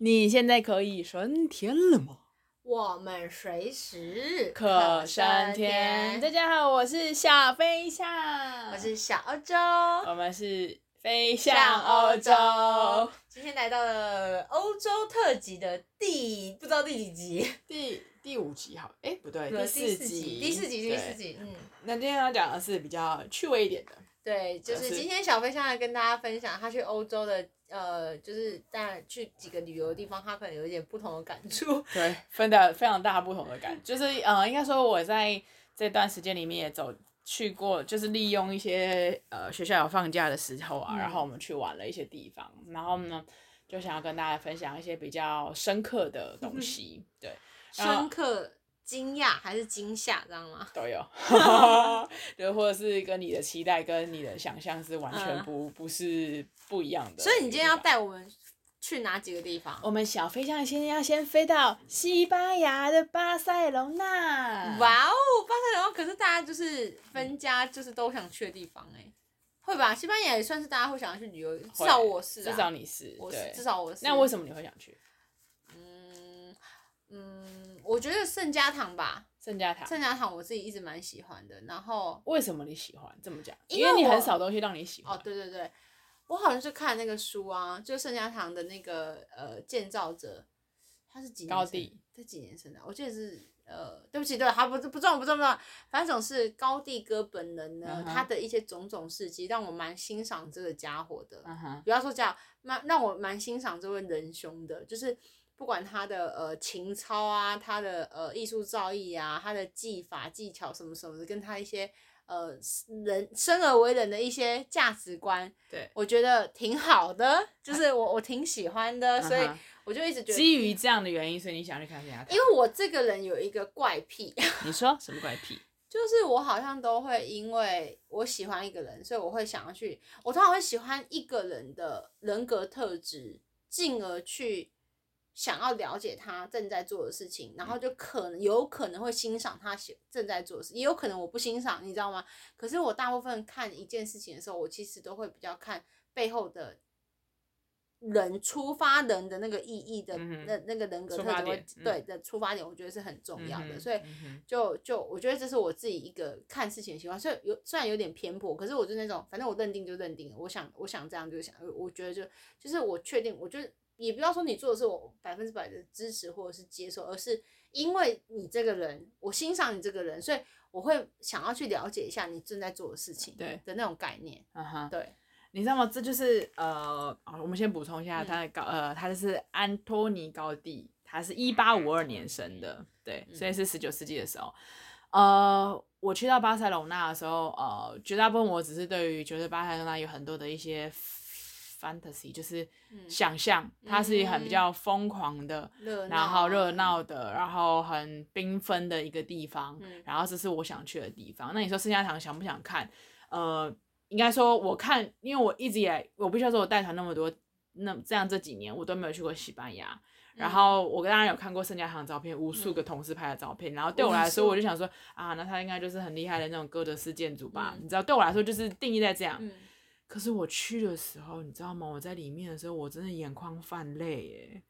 你现在可以升天了吗？我们随时可升天。大家好，我是小飞象，我是小欧洲，我们是飞向欧洲。今天来到了欧洲特辑的第不知道第几集，第第五集好，哎不对，第四集，第四集，第四集，嗯。那今天要讲的是比较趣味一点的。对，就是今天小飞象来跟大家分享他去欧洲的，呃，就是在去几个旅游的地方，他可能有一点不同的感触。对，分的非常大不同的感，就是呃，应该说我在这段时间里面也走去过，就是利用一些呃学校有放假的时候啊，嗯、然后我们去玩了一些地方，然后呢就想要跟大家分享一些比较深刻的东西，嗯、对，深刻。惊讶还是惊吓，知道吗？都有，对，或者是跟你的期待跟你的想象是完全不、嗯、不是不一样的。所以你今天要带我们去哪几个地方？我们小飞象先要先飞到西班牙的巴塞隆纳。哇哦，巴塞隆纳可是大家就是分家就是都想去的地方哎、欸，会吧？西班牙也算是大家会想要去旅游，至少我是、啊，至少你是，我是对至少我是。那为什么你会想去？我觉得圣家堂吧，圣家堂，圣家堂我自己一直蛮喜欢的。然后为什么你喜欢这么讲？因为你很少东西让你喜欢。哦，对对对，我好像是看那个书啊，就圣家堂的那个呃建造者，他是几年？高第。这几年生的？我记得是呃，对不起，对，他不不重不重不重，反正总是高第哥本人呢，嗯、他的一些种种事迹让我蛮欣赏这个家伙的。嗯哼。不要说这样，蛮让我蛮欣赏这位仁兄的，就是。不管他的呃情操啊，他的呃艺术造诣啊，他的技法技巧什么什么的，跟他一些呃人生而为人的一些价值观，对，我觉得挺好的，就是我我挺喜欢的，所以我就一直觉得基于这样的原因，所以你想去看谁啊。因为我这个人有一个怪癖，你说什么怪癖？就是我好像都会因为我喜欢一个人，所以我会想要去，我通常会喜欢一个人的人格特质，进而去。想要了解他正在做的事情，然后就可能有可能会欣赏他写正在做的事，也有可能我不欣赏，你知道吗？可是我大部分看一件事情的时候，我其实都会比较看背后的人出发人的那个意义的那那个人格特质，对的出发点，我觉得是很重要的。所以就就我觉得这是我自己一个看事情的习惯，所以有虽然有点偏颇，可是我就那种反正我认定就认定了，我想我想这样就想，我觉得就就是我确定，我觉得。也不要说你做的是我百分之百的支持或者是接受，而是因为你这个人，我欣赏你这个人，所以我会想要去了解一下你正在做的事情，对的那种概念。嗯哼，对，你知道吗？这就是呃，我们先补充一下，他的高、嗯、呃，他就是安托尼高地，他是一八五二年生的，对，所以是十九世纪的时候。呃，我去到巴塞隆纳的时候，呃，绝大部分我只是对于觉得巴塞隆纳有很多的一些。Fantasy 就是想象，嗯、它是一个很比较疯狂的，嗯、然后热闹的，然后很缤纷的一个地方。嗯、然后这是我想去的地方。那你说圣家堂想不想看？呃，应该说我看，因为我一直以来，我必须要说，我带团那么多，那这样这几年我都没有去过西班牙。嗯、然后我跟大家有看过圣家堂的照片，无数个同事拍的照片。嗯、然后对我来说，我就想说啊，那它应该就是很厉害的那种哥德式建筑吧？嗯、你知道，对我来说就是定义在这样。嗯可是我去的时候，你知道吗？我在里面的时候，我真的眼眶泛泪耶。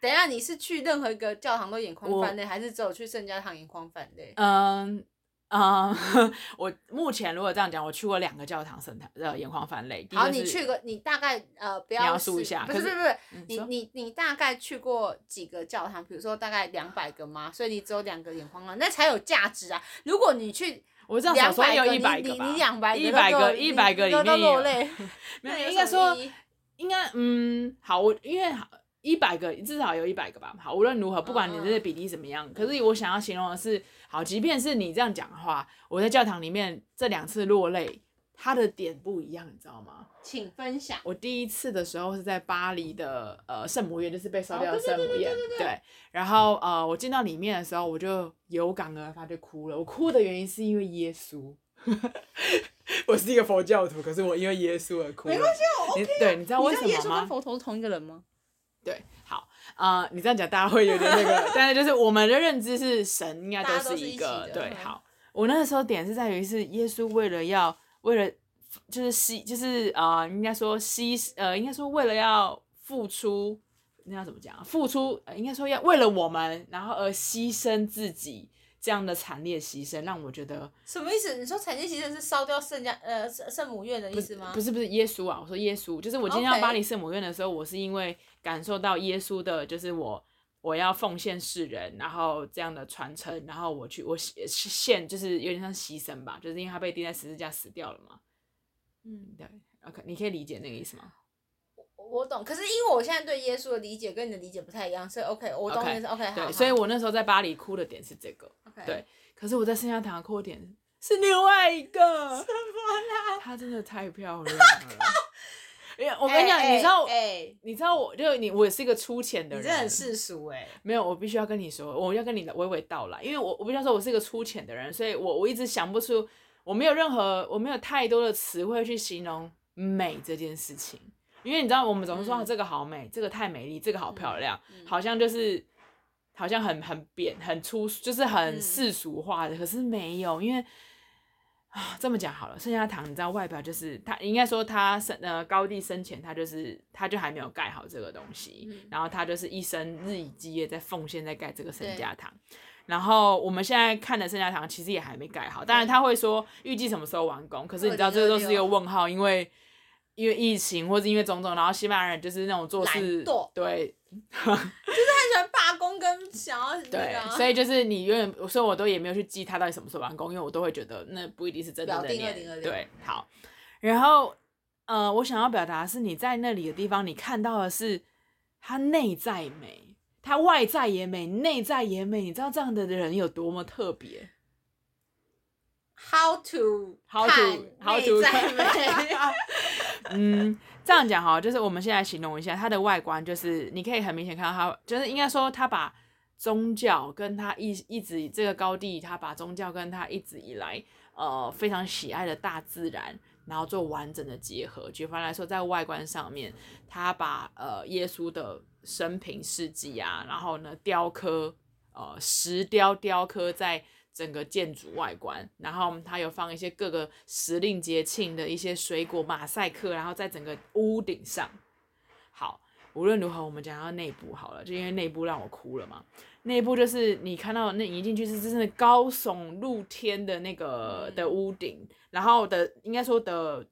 等一下，你是去任何一个教堂都眼眶泛泪，我还是只有去圣家堂眼眶泛泪？嗯嗯，我目前如果这样讲，我去过两个教堂，圣堂呃眼眶泛泪。好，你去过，你大概呃不要描述一下，不是不是不是，你你你大概去过几个教堂？比如说大概两百个吗？所以你只有两个眼眶啊，那才有价值啊！如果你去。我知道小说也有一百个吧，一百个一百个里面 有，没有应该说应该嗯好，我因为一百个至少有一百个吧。好，无论如何，不管你这个比例怎么样，可是我想要形容的是，好，即便是你这样讲的话，我在教堂里面这两次落泪。他的点不一样，你知道吗？请分享。我第一次的时候是在巴黎的呃圣母院，就是被烧掉的圣母院。对，然后呃我进到里面的时候，我就有感而发就哭了。我哭的原因是因为耶稣。我是一个佛教徒，可是我因为耶稣而哭。没关系，我 OK 啊。对，你知道为什么吗？耶稣跟佛陀是同一个人吗？对，好啊，呃，你这样讲大家会有点那个，但是就是我们的认知是神应该都是一个一对。好，我那个时候点是在于是耶稣为了要。为了就是牺，就是呃，应该说牺，呃，应该说为了要付出那要怎么讲啊？付出，呃、应该说要为了我们，然后而牺牲自己，这样的惨烈牺牲，让我觉得什么意思？你说惨烈牺牲是烧掉圣家呃圣母院的意思吗？不是不是耶稣啊，我说耶稣，就是我今天要巴黎圣母院的时候.我是因为感受到耶稣的，就是我我要奉献世人，然后这样的传承，然后我去我献，就是有点像牺牲吧，就是因为他被钉在十字架死掉了嘛。嗯，对，OK，你可以理解那个意思吗？我懂，可是因为我现在对耶稣的理解跟你的理解不太一样，所以 OK，我懂你是 OK, okay 对，好。所以我那时候在巴黎哭的点是这个，OK，对。可是我在圣家堂哭的点是另外一个，什么啦？她真的太漂亮了。因为我跟你讲、欸，你知道，你知道我就你，我也是一个粗浅的人，你真的很世俗哎。没有，我必须要跟你说，我要跟你娓娓道来，因为我我必须要说，我是一个粗浅的人，所以我我一直想不出，我没有任何，我没有太多的词汇去形容美这件事情。因为你知道，我们总是说、嗯、这个好美，这个太美丽，这个好漂亮，嗯嗯、好像就是好像很很扁、很粗，就是很世俗化的。嗯、可是没有，因为啊，这么讲好了，圣家堂你知道外表就是他应该说他生呃高第生前他就是他就还没有盖好这个东西，嗯、然后他就是一生日以继夜在奉献在盖这个圣家堂。然后我们现在看的圣家堂其实也还没盖好，当然他会说预计什么时候完工，可是你知道这个都是一个问号，因为。因为疫情，或者因为种种，然后西班牙人就是那种做事，对，就是很喜欢罢工跟想要、那个、对，所以就是你永远，所以我都也没有去记他到底什么时候完工，因为我都会觉得那不一定是真的。对，好，然后呃，我想要表达的是你在那里的地方，你看到的是他内在美，他外在也美，内在也美，你知道这样的人有多么特别？How to how to how to 嗯，这样讲哈，就是我们现在形容一下它的外观，就是你可以很明显看到它，就是应该说它把宗教跟它一一直这个高地，它把宗教跟它一直以来呃非常喜爱的大自然，然后做完整的结合。举凡来说，在外观上面，他把呃耶稣的生平事迹啊，然后呢雕刻呃石雕雕刻在。整个建筑外观，然后它有放一些各个时令节庆的一些水果马赛克，然后在整个屋顶上。好，无论如何，我们讲到内部好了，就因为内部让我哭了嘛。内部就是你看到那一进去是真的高耸露天的那个的屋顶，然后的应该说的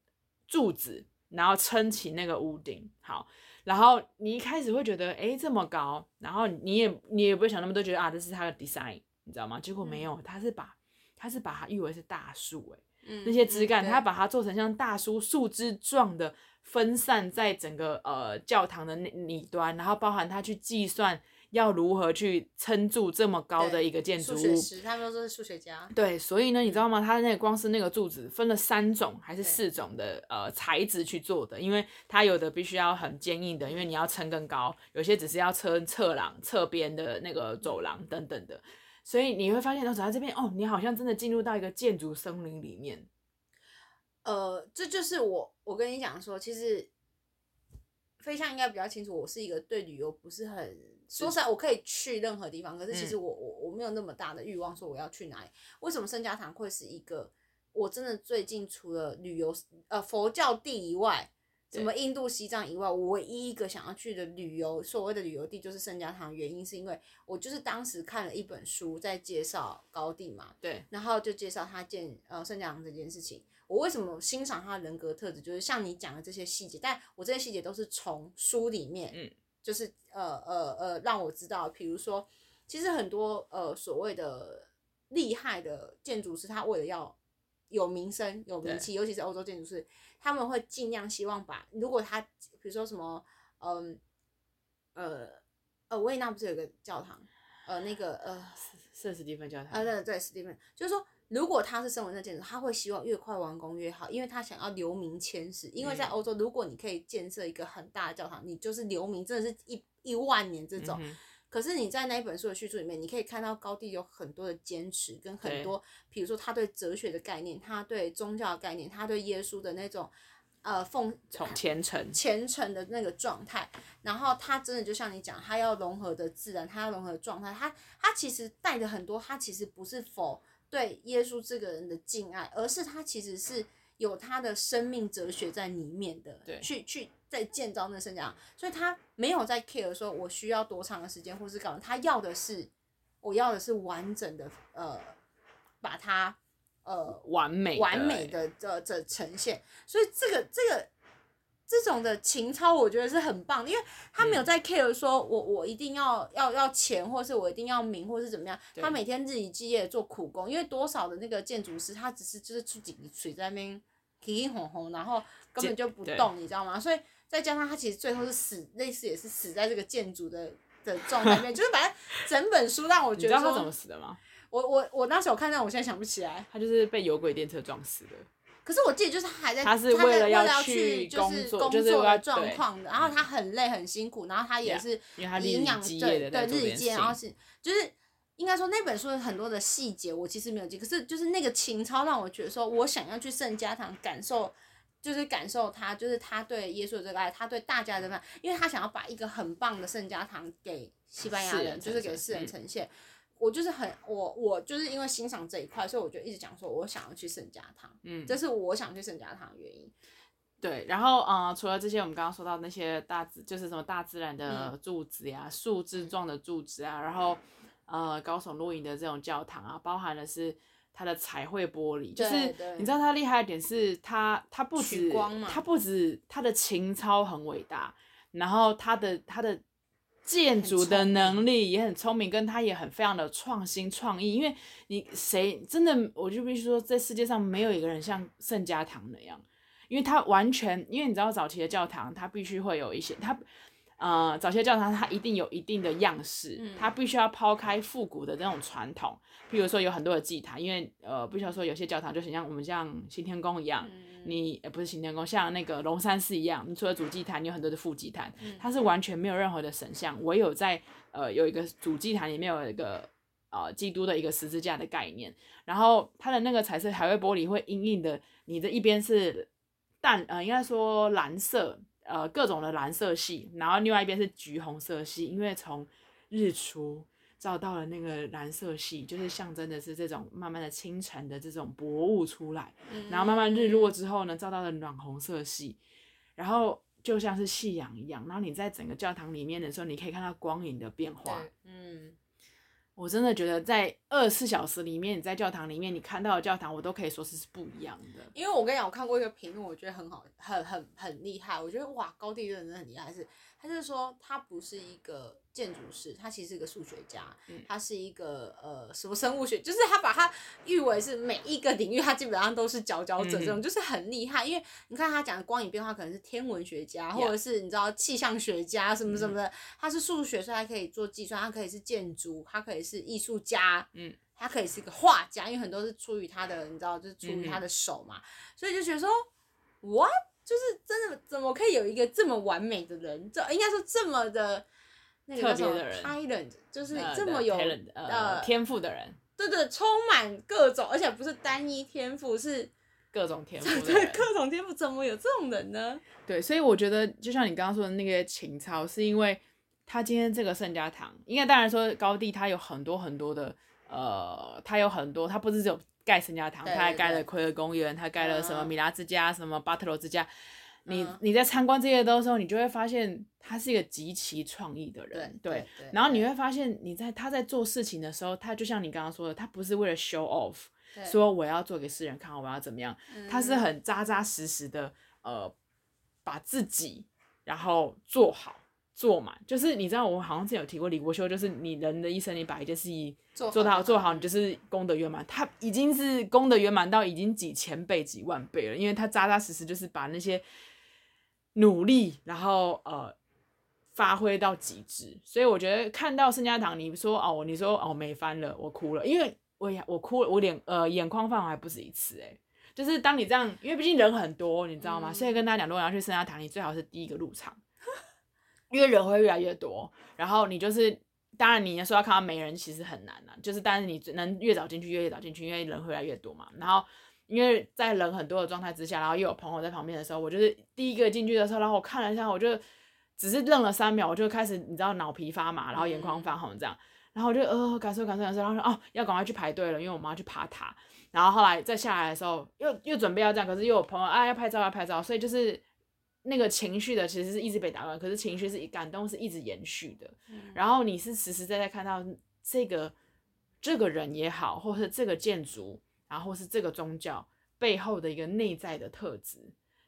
柱子，然后撑起那个屋顶。好，然后你一开始会觉得，哎，这么高，然后你也你也不会想那么多，觉得啊，这是它的 design。你知道吗？结果没有，他是把他是把它誉为是大树，哎、嗯，那些枝干，他把它做成像大树树枝状的分散在整个呃教堂的那里端，然后包含他去计算要如何去撑住这么高的一个建筑物。他们都是数学家。对，所以呢，你知道吗？他那个光是那个柱子分了三种还是四种的呃材质去做的，因为它有的必须要很坚硬的，因为你要撑更高；有些只是要撑侧廊、侧边的那个走廊等等的。所以你会发现，走在这边哦，你好像真的进入到一个建筑森林里面。呃，这就是我，我跟你讲说，其实飞象应该比较清楚，我是一个对旅游不是很是说实在，我可以去任何地方，可是其实我我、嗯、我没有那么大的欲望说我要去哪里。为什么圣家堂会是一个我真的最近除了旅游呃佛教地以外？什么印度、西藏以外，我唯一一个想要去的旅游，所谓的旅游地就是圣家堂。原因是因为我就是当时看了一本书，在介绍高地嘛，对，然后就介绍他建呃圣家堂这件事情。我为什么欣赏他的人格特质，就是像你讲的这些细节，但我这些细节都是从书里面，嗯，就是呃呃呃让我知道，比如说，其实很多呃所谓的厉害的建筑师，他为了要有名声、有名气，尤其是欧洲建筑师。他们会尽量希望把，如果他比如说什么，嗯，呃，呃，维也纳不是有个教堂，呃，那个呃，圣史蒂芬教堂，呃，对对，史蒂芬，就是说，如果他是身为那建筑，他会希望越快完工越好，因为他想要留名千史。因为在欧洲，如果你可以建设一个很大的教堂，你就是留名，真的是一一万年这种。嗯可是你在那一本书的叙述里面，你可以看到高第有很多的坚持，跟很多，比如说他对哲学的概念，他对宗教的概念，他对耶稣的那种，呃，奉从虔诚虔诚的那个状态。然后他真的就像你讲，他要融合的自然，他要融合的状态，他他其实带的很多，他其实不是否对耶稣这个人的敬爱，而是他其实是有他的生命哲学在里面的，对，去去在建造那个圣家，所以他没有在 care 说我需要多长的时间，或是干嘛，他要的是我要的是完整的呃，把它呃完美完美的这这呈现，所以这个这个。这种的情操，我觉得是很棒的，因为他没有在 care 说我我一定要要要钱，或是我一定要名，或是怎么样。他每天日以继夜做苦工，因为多少的那个建筑师，他只是就是出几水在那边，红红红，然后根本就不动，你知道吗？所以再加上他其实最后是死，类似也是死在这个建筑的的状态里面，就是反正整本书让我觉得说，你知道他怎么死的吗？我我我那时候看到，我现在想不起来。他就是被有轨电车撞死的。可是我记得就是他还在，他是为了要去就是工作的状况的，然后他很累很辛苦，然后他也是营养对对日间，然后是就是应该说那本书很多的细节我其实没有记，可是就是那个情操让我觉得说我想要去圣家堂感受，就是感受他就是他对耶稣的这个爱，他对大家的爱，因为他想要把一个很棒的圣家堂给西班牙人，就是给世人呈现。我就是很我我就是因为欣赏这一块，所以我就一直讲说，我想要去圣家堂，嗯，这是我想去圣家堂的原因。对，然后呃，除了这些，我们刚刚说到那些大自，就是什么大自然的柱子呀，树枝状的柱子啊，然后呃，高耸入云的这种教堂啊，包含的是它的彩绘玻璃，就是你知道它厉害的点是它它不止它不止它的情操很伟大，然后它的它的。建筑的能力也很聪明，跟他也很非常的创新创意。因为你谁真的，我就必须说，这世界上没有一个人像圣家堂那样，因为他完全，因为你知道早期的教堂，它必须会有一些，它呃，早期的教堂它一定有一定的样式，它必须要抛开复古的那种传统，譬如说有很多的祭坛，因为呃，必须要说有些教堂就很像我们像新天宫一样。你呃不是行天宫，像那个龙山寺一样，你除了主祭坛，你有很多的副祭坛，它是完全没有任何的神像，唯有在呃有一个主祭坛里面有一个呃基督的一个十字架的概念，然后它的那个彩色海绘玻璃会硬硬的，你的一边是淡呃应该说蓝色呃各种的蓝色系，然后另外一边是橘红色系，因为从日出。照到了那个蓝色系，就是象征的是这种慢慢的清晨的这种薄雾出来，然后慢慢日落之后呢，照到了暖红色系，然后就像是夕阳一样，然后你在整个教堂里面的时候，你可以看到光影的变化。嗯，我真的觉得在二十四小时里面，你在教堂里面你看到的教堂，我都可以说是不一样的。因为我跟你讲，我看过一个评论，我觉得很好，很很很厉害。我觉得哇，高第真的很厉害，是他就是说他不是一个。建筑师，他其实是一个数学家，他是一个呃什么生物学，就是他把他誉为是每一个领域，他基本上都是佼佼者，这种就是很厉害。因为你看他讲的光影变化，可能是天文学家，或者是你知道气象学家什么什么的。他是数学，所以他可以做计算，他可以是建筑，他可以是艺术家，嗯，他可以是一个画家，因为很多是出于他的，你知道，就是出于他的手嘛，所以就觉得说，what，就是真的怎么可以有一个这么完美的人？这应该说这么的。特别的人，talent 就是这么有呃天赋的人，对对，充满各种，而且不是单一天赋，是各种天赋，对各种天赋，怎么有这种人呢？对，所以我觉得，就像你刚刚说的那个情操，是因为他今天这个圣家堂，应该当然说高地他有很多很多的，呃，他有很多，他不是只有盖圣家堂，他还盖了奎尔公园，他盖了什么米拉之家，什么巴特罗之家。你你在参观这些的时候，你就会发现他是一个极其创意的人，对，然后你会。发现你在他在做事情的时候，他就像你刚刚说的，他不是为了 show off，说我要做给世人看，我要怎么样，他是很扎扎实实的，呃，把自己然后做好做满，就是你知道我好像之前有提过李国修，就是你人的一生，你把一件事情做到做，做好，你就是功德圆满，他已经是功德圆满到已经几千倍几万倍了，因为他扎扎实实就是把那些。努力，然后呃，发挥到极致，所以我觉得看到圣家堂，你说哦，你说哦，美翻了，我哭了，因为我我哭了，我脸呃眼眶泛红还不止一次哎，就是当你这样，因为毕竟人很多，你知道吗？嗯、所以跟大家讲，如果要去圣家堂，你最好是第一个入场，因为人会越来越多，然后你就是当然你要说要看到没人其实很难呐、啊，就是但是你能越早进去越越早进去，因为人会越来越多嘛，然后。因为在人很多的状态之下，然后又有朋友在旁边的时候，我就是第一个进去的时候，然后我看了一下，我就只是愣了三秒，我就开始你知道脑皮发麻，然后眼眶发红这样，然后我就呃感受感受感受，然后说哦要赶快去排队了，因为我们要去爬塔。然后后来再下来的时候，又又准备要这样，可是又有朋友啊要拍照要拍照，所以就是那个情绪的其实是一直被打乱，可是情绪是感动是一直延续的。嗯、然后你是实实在在看到这个这个人也好，或是这个建筑，然后是这个宗教背后的一个内在的特质。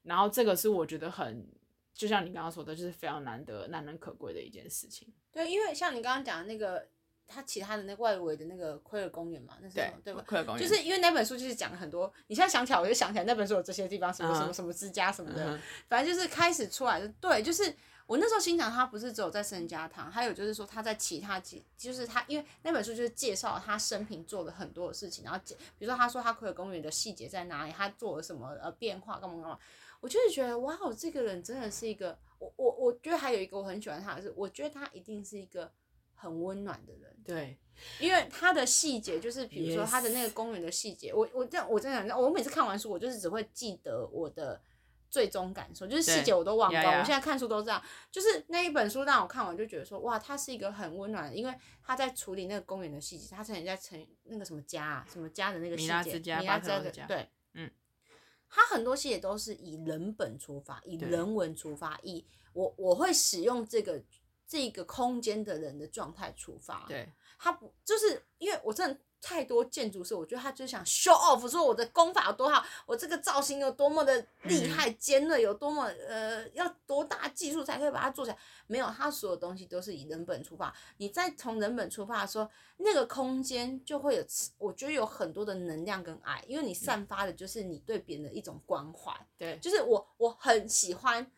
然后这个是我觉得很，就像你刚刚说的，就是非常难得、难能可贵的一件事情。对，因为像你刚刚讲的那个。他其他的那外围的那个奎尔公园嘛，那是什么？对，对吧？奎尔公园就是因为那本书就是讲了很多。你现在想起来，我就想起来那本书有这些地方，什么什么什么之家什么的，uh huh. 反正就是开始出来的。对，就是我那时候心想，他不是只有在圣家堂，还有就是说他在其他几，就是他因为那本书就是介绍他生平做了很多的事情，然后比如说他说他奎尔公园的细节在哪里，他做了什么呃变化干嘛干嘛，我就是觉得哇，这个人真的是一个，我我我觉得还有一个我很喜欢他的是，我觉得他一定是一个。很温暖的人，对，因为他的细节就是，比如说他的那个公园的细节.我我这样我真的，我每次看完书，我就是只会记得我的最终感受，就是细节我都忘光。我现在看书都这样，就是那一本书让我看完就觉得说，哇，它是一个很温暖的，因为他在处理那个公园的细节，他曾经在成那个什么家啊，什么家的那个细节，米拉之家，米拉兹的家，对，嗯，他很多细节都是以人本出发，以人文出发，对以我我会使用这个。这个空间的人的状态出发，对，他不就是因为我真的太多建筑师，我觉得他就是想 show off，说我的功法有多好，我这个造型有多么的厉害、尖锐，有多么呃要多大技术才可以把它做起来？没有，他所有东西都是以人本出发。你再从人本出发的时候，那个空间就会有，我觉得有很多的能量跟爱，因为你散发的就是你对别人的一种关怀。对，就是我我很喜欢。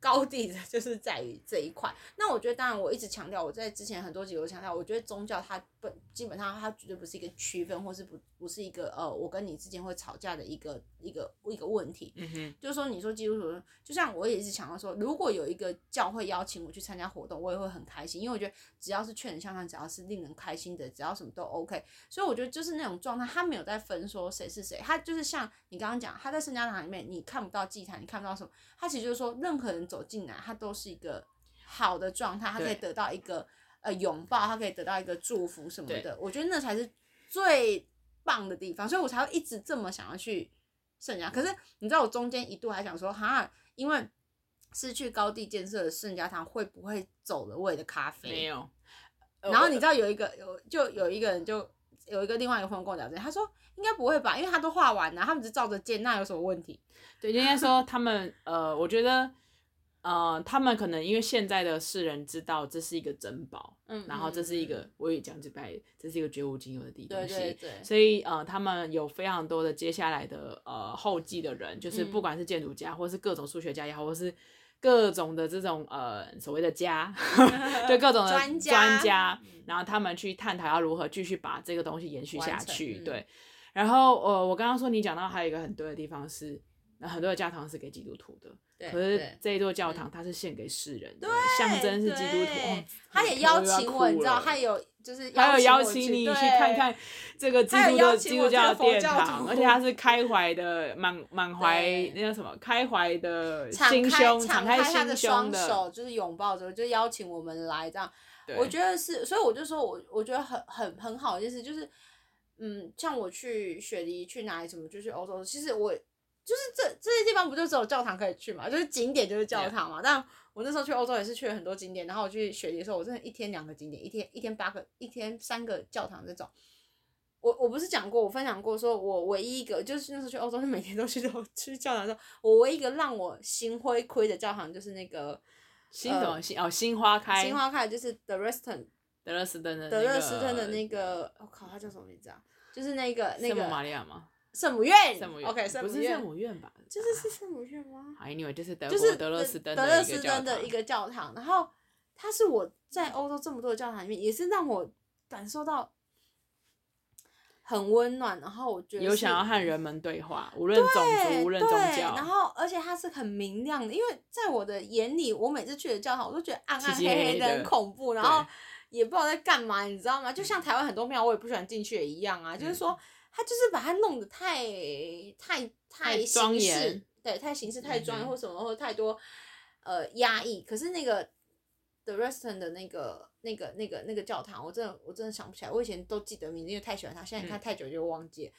高地的就是在于这一块。那我觉得，当然，我一直强调，我在之前很多集我强调，我觉得宗教它本基本上它绝对不是一个区分，或是不不是一个呃，我跟你之间会吵架的一个一个一个问题。嗯哼，就是说，你说基督徒，就像我也一直强调说，如果有一个教会邀请我去参加活动，我也会很开心，因为我觉得只要是劝人向上，只要是令人开心的，只要什么都 OK。所以我觉得就是那种状态，他没有在分说谁是谁，他就是像你刚刚讲，他在圣家堂里面，你看不到祭坛，你看不到什么，他其实就是说任何人。走进来，他都是一个好的状态，他可以得到一个对呃拥抱，他可以得到一个祝福什么的。我觉得那才是最棒的地方，所以我才会一直这么想要去圣家。可是你知道，我中间一度还想说，哈，因为失去高地建设的圣家堂会不会走了味的咖啡？没有。然后你知道有一个有就有一个人就有一个另外一个朋友跟我讲这，他说应该不会吧，因为他都画完了，他们只照着建，那有什么问题？对，应该说他们呃，我觉得。呃，他们可能因为现在的世人知道这是一个珍宝，嗯，然后这是一个，嗯、我也讲这拜，这是一个绝无仅有的地东西，对对。对，所以呃，他们有非常多的接下来的呃后继的人，就是不管是建筑家，或是各种数学家也好，或是各种的这种呃所谓的家，对各种的专家，专家，然后他们去探讨要如何继续把这个东西延续下去，嗯、对。然后呃，我刚刚说你讲到还有一个很对的地方是，那很多的教堂是给基督徒的。可是这一座教堂，它是献给世人的，象征是基督徒。他也邀请我，你知道，他有就是还有邀请你去看看这个基督的基督教殿堂，而且他是开怀的，满满怀那叫什么？开怀的心胸，敞开他的双手，就是拥抱着，就邀请我们来这样。我觉得是，所以我就说我我觉得很很很好的一件事，就是嗯，像我去雪梨去哪里什么，就去欧洲，其实我。就是这这些地方不就只有教堂可以去嘛？就是景点就是教堂嘛。但我那时候去欧洲也是去了很多景点，然后我去雪梨的时候，我真的一天两个景点，一天一天八个，一天三个教堂这种。我我不是讲过，我分享过，说我唯一一个就是那时候去欧洲，是每天都去 都去教堂的时候，我唯一一个让我心灰灰的教堂就是那个新什么新哦新花开新花开就是德勒斯顿德勒斯顿的德勒斯顿的那个我、哦、靠，他叫什么名字啊？就是那个那个圣母玛利亚吗？圣母院，OK，圣母院，不是圣母院吧？就是是圣母院吗？啊，Anyway，就是德国德勒斯登德勒斯登的一个教堂。然后它是我在欧洲这么多的教堂里面，也是让我感受到很温暖。然后我觉得有想要和人们对话，无论种族，无论宗教。然后而且它是很明亮的，因为在我的眼里，我每次去的教堂，我都觉得暗暗黑黑的，很恐怖。然后也不知道在干嘛，你知道吗？就像台湾很多庙，我也不喜欢进去也一样啊。就是说。他就是把它弄得太太太形式，对，太形式太庄严或什么，或太多呃压抑。可是那个 Dresden 的那个、那个、那个、那个教堂，我真的、我真的想不起来。我以前都记得名字，因为太喜欢它。现在你看太久就忘记了。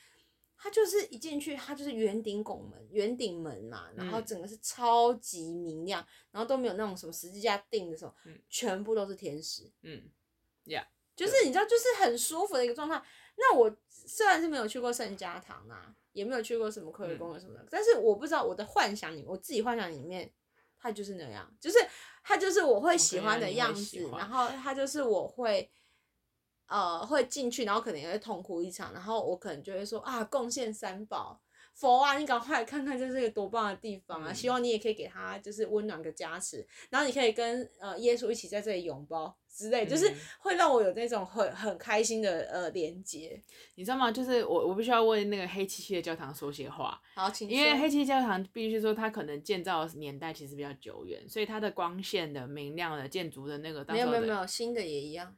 它就是一进去，它就是圆顶拱门、圆顶门嘛，然后整个是超级明亮，然后都没有那种什么十字架钉的时候，全部都是天使。嗯，Yeah，就是你知道，就是很舒服的一个状态。那我虽然是没有去过圣家堂啊，也没有去过什么科学公园什么的，但是我不知道我的幻想里，我自己幻想里面。它就是那样，就是它就是我会喜欢的样子，okay, 然后它就是我会，呃，会进去，然后可能也会痛哭一场，然后我可能就会说啊，贡献三宝。佛啊，你赶快来看看这是一个多棒的地方啊！嗯、希望你也可以给他就是温暖的加持，然后你可以跟呃耶稣一起在这里拥抱之类，嗯、就是会让我有那种很很开心的呃连接，你知道吗？就是我我必须要为那个黑漆漆的教堂说些话。好，请。因为黑漆教堂必须说它可能建造的年代其实比较久远，所以它的光线的明亮的建筑的那个没有没有没有新的也一样。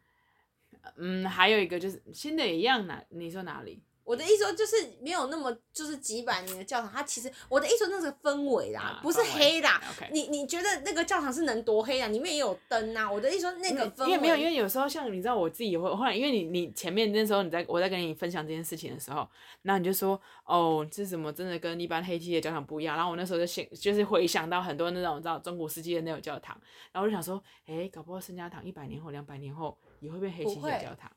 嗯，还有一个就是新的也一样哪？你说哪里？我的意思说，就是没有那么就是几百年的教堂，它其实我的意思说，那个氛围啦，不是黑的。你你觉得那个教堂是能多黑啊？里面也有灯啊。我的意思说，那个氛围。因为没有，因为有时候像你知道，我自己也会后来，因为你你前面那时候你在我在跟你分享这件事情的时候，然后你就说哦，这是什么真的跟一般黑漆的教堂不一样。然后我那时候就想，就是回想到很多那种你知道中古世纪的那种教堂，然后我就想说，哎，搞不好圣家堂一百年后、两百年后也会变黑漆的教堂。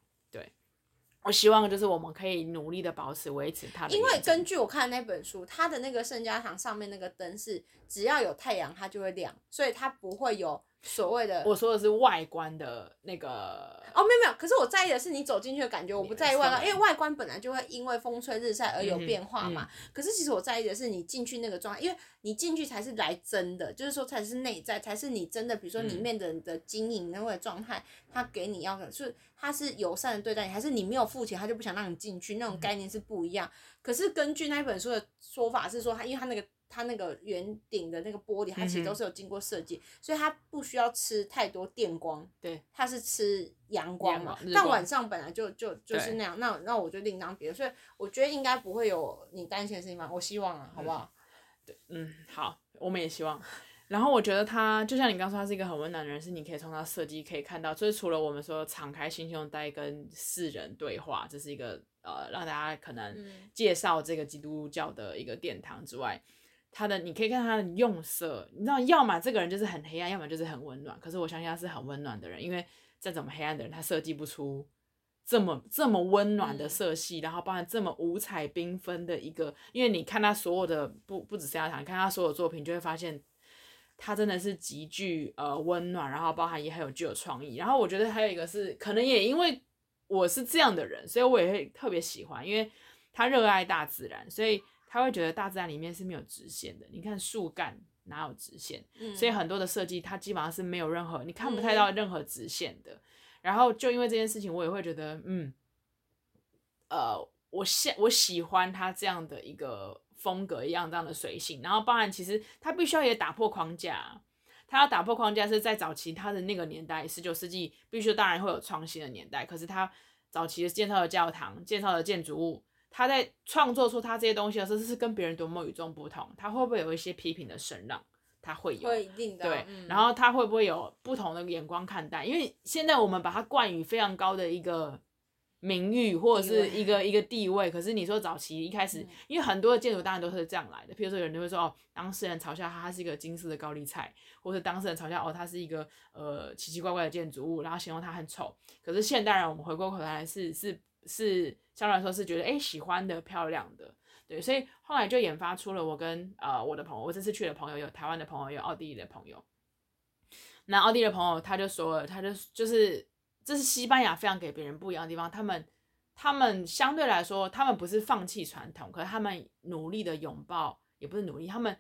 对。我希望就是我们可以努力的保持维持它的。因为根据我看的那本书，它的那个圣家堂上面那个灯是只要有太阳它就会亮，所以它不会有。所谓的，我说的是外观的那个哦，没有没有，可是我在意的是你走进去的感觉，我不在意外观，因为外观本来就会因为风吹日晒而有变化嘛。嗯嗯、可是其实我在意的是你进去那个状态，因为你进去才是来真的，就是说才是内在，才是你真的，比如说里面的人的经营那个状态，他给你要的是他是友善的对待你，还是你没有付钱他就不想让你进去，那种概念是不一样。可是根据那本书的说法是说，他因为他那个。它那个圆顶的那个玻璃，它其实都是有经过设计，嗯、所以它不需要吃太多电光。对，它是吃阳光嘛。光但晚上本来就就就是那样，那那我就另当别论。所以我觉得应该不会有你担心的事情吧？我希望啊，好不好？对，嗯，好，我们也希望。然后我觉得他就像你刚说，他是一个很温暖的人，是你可以从他设计可以看到，就是除了我们说敞开心胸带跟世人对话，这是一个呃让大家可能介绍这个基督教的一个殿堂之外。他的，你可以看他的用色，你知道，要么这个人就是很黑暗，要么就是很温暖。可是我相信他是很温暖的人，因为再怎么黑暗的人，他设计不出这么这么温暖的色系，嗯、然后包含这么五彩缤纷的一个。因为你看他所有的不不止圣家堂，你看他所有作品，就会发现他真的是极具呃温暖，然后包含也很有具有创意。然后我觉得还有一个是，可能也因为我是这样的人，所以我也会特别喜欢，因为他热爱大自然，所以。他会觉得大自然里面是没有直线的，你看树干哪有直线？嗯、所以很多的设计它基本上是没有任何，你看不太到任何直线的。嗯、然后就因为这件事情，我也会觉得，嗯，呃，我喜我喜欢他这样的一个风格一样这样的随性。然后当然，其实他必须要也打破框架，他要打破框架是在早期他的那个年代，十九世纪必须当然会有创新的年代。可是他早期的建造的教堂、建造的建筑物。他在创作出他这些东西的时候，是跟别人多么与众不同？他会不会有一些批评的声浪？他会有，会一定的。对，嗯、然后他会不会有不同的眼光看待？因为现在我们把他冠以非常高的一个名誉或者是一个一个地位，可是你说早期一开始，嗯、因为很多的建筑当然都是这样来的。譬如说，有人就会说哦，当事人嘲笑他，他是一个金色的高丽菜，或者当事人嘲笑哦，他是一个呃奇奇怪怪的建筑物，然后形容他很丑。可是现代人，我们回过头来是是是。相对来说是觉得哎喜欢的漂亮的，对，所以后来就研发出了我跟呃我的朋友，我这次去的朋友有台湾的朋友，有奥地利的朋友。那奥地利的朋友他就说了，他就就是这是西班牙非常给别人不一样的地方，他们他们相对来说他们不是放弃传统，可是他们努力的拥抱，也不是努力，他们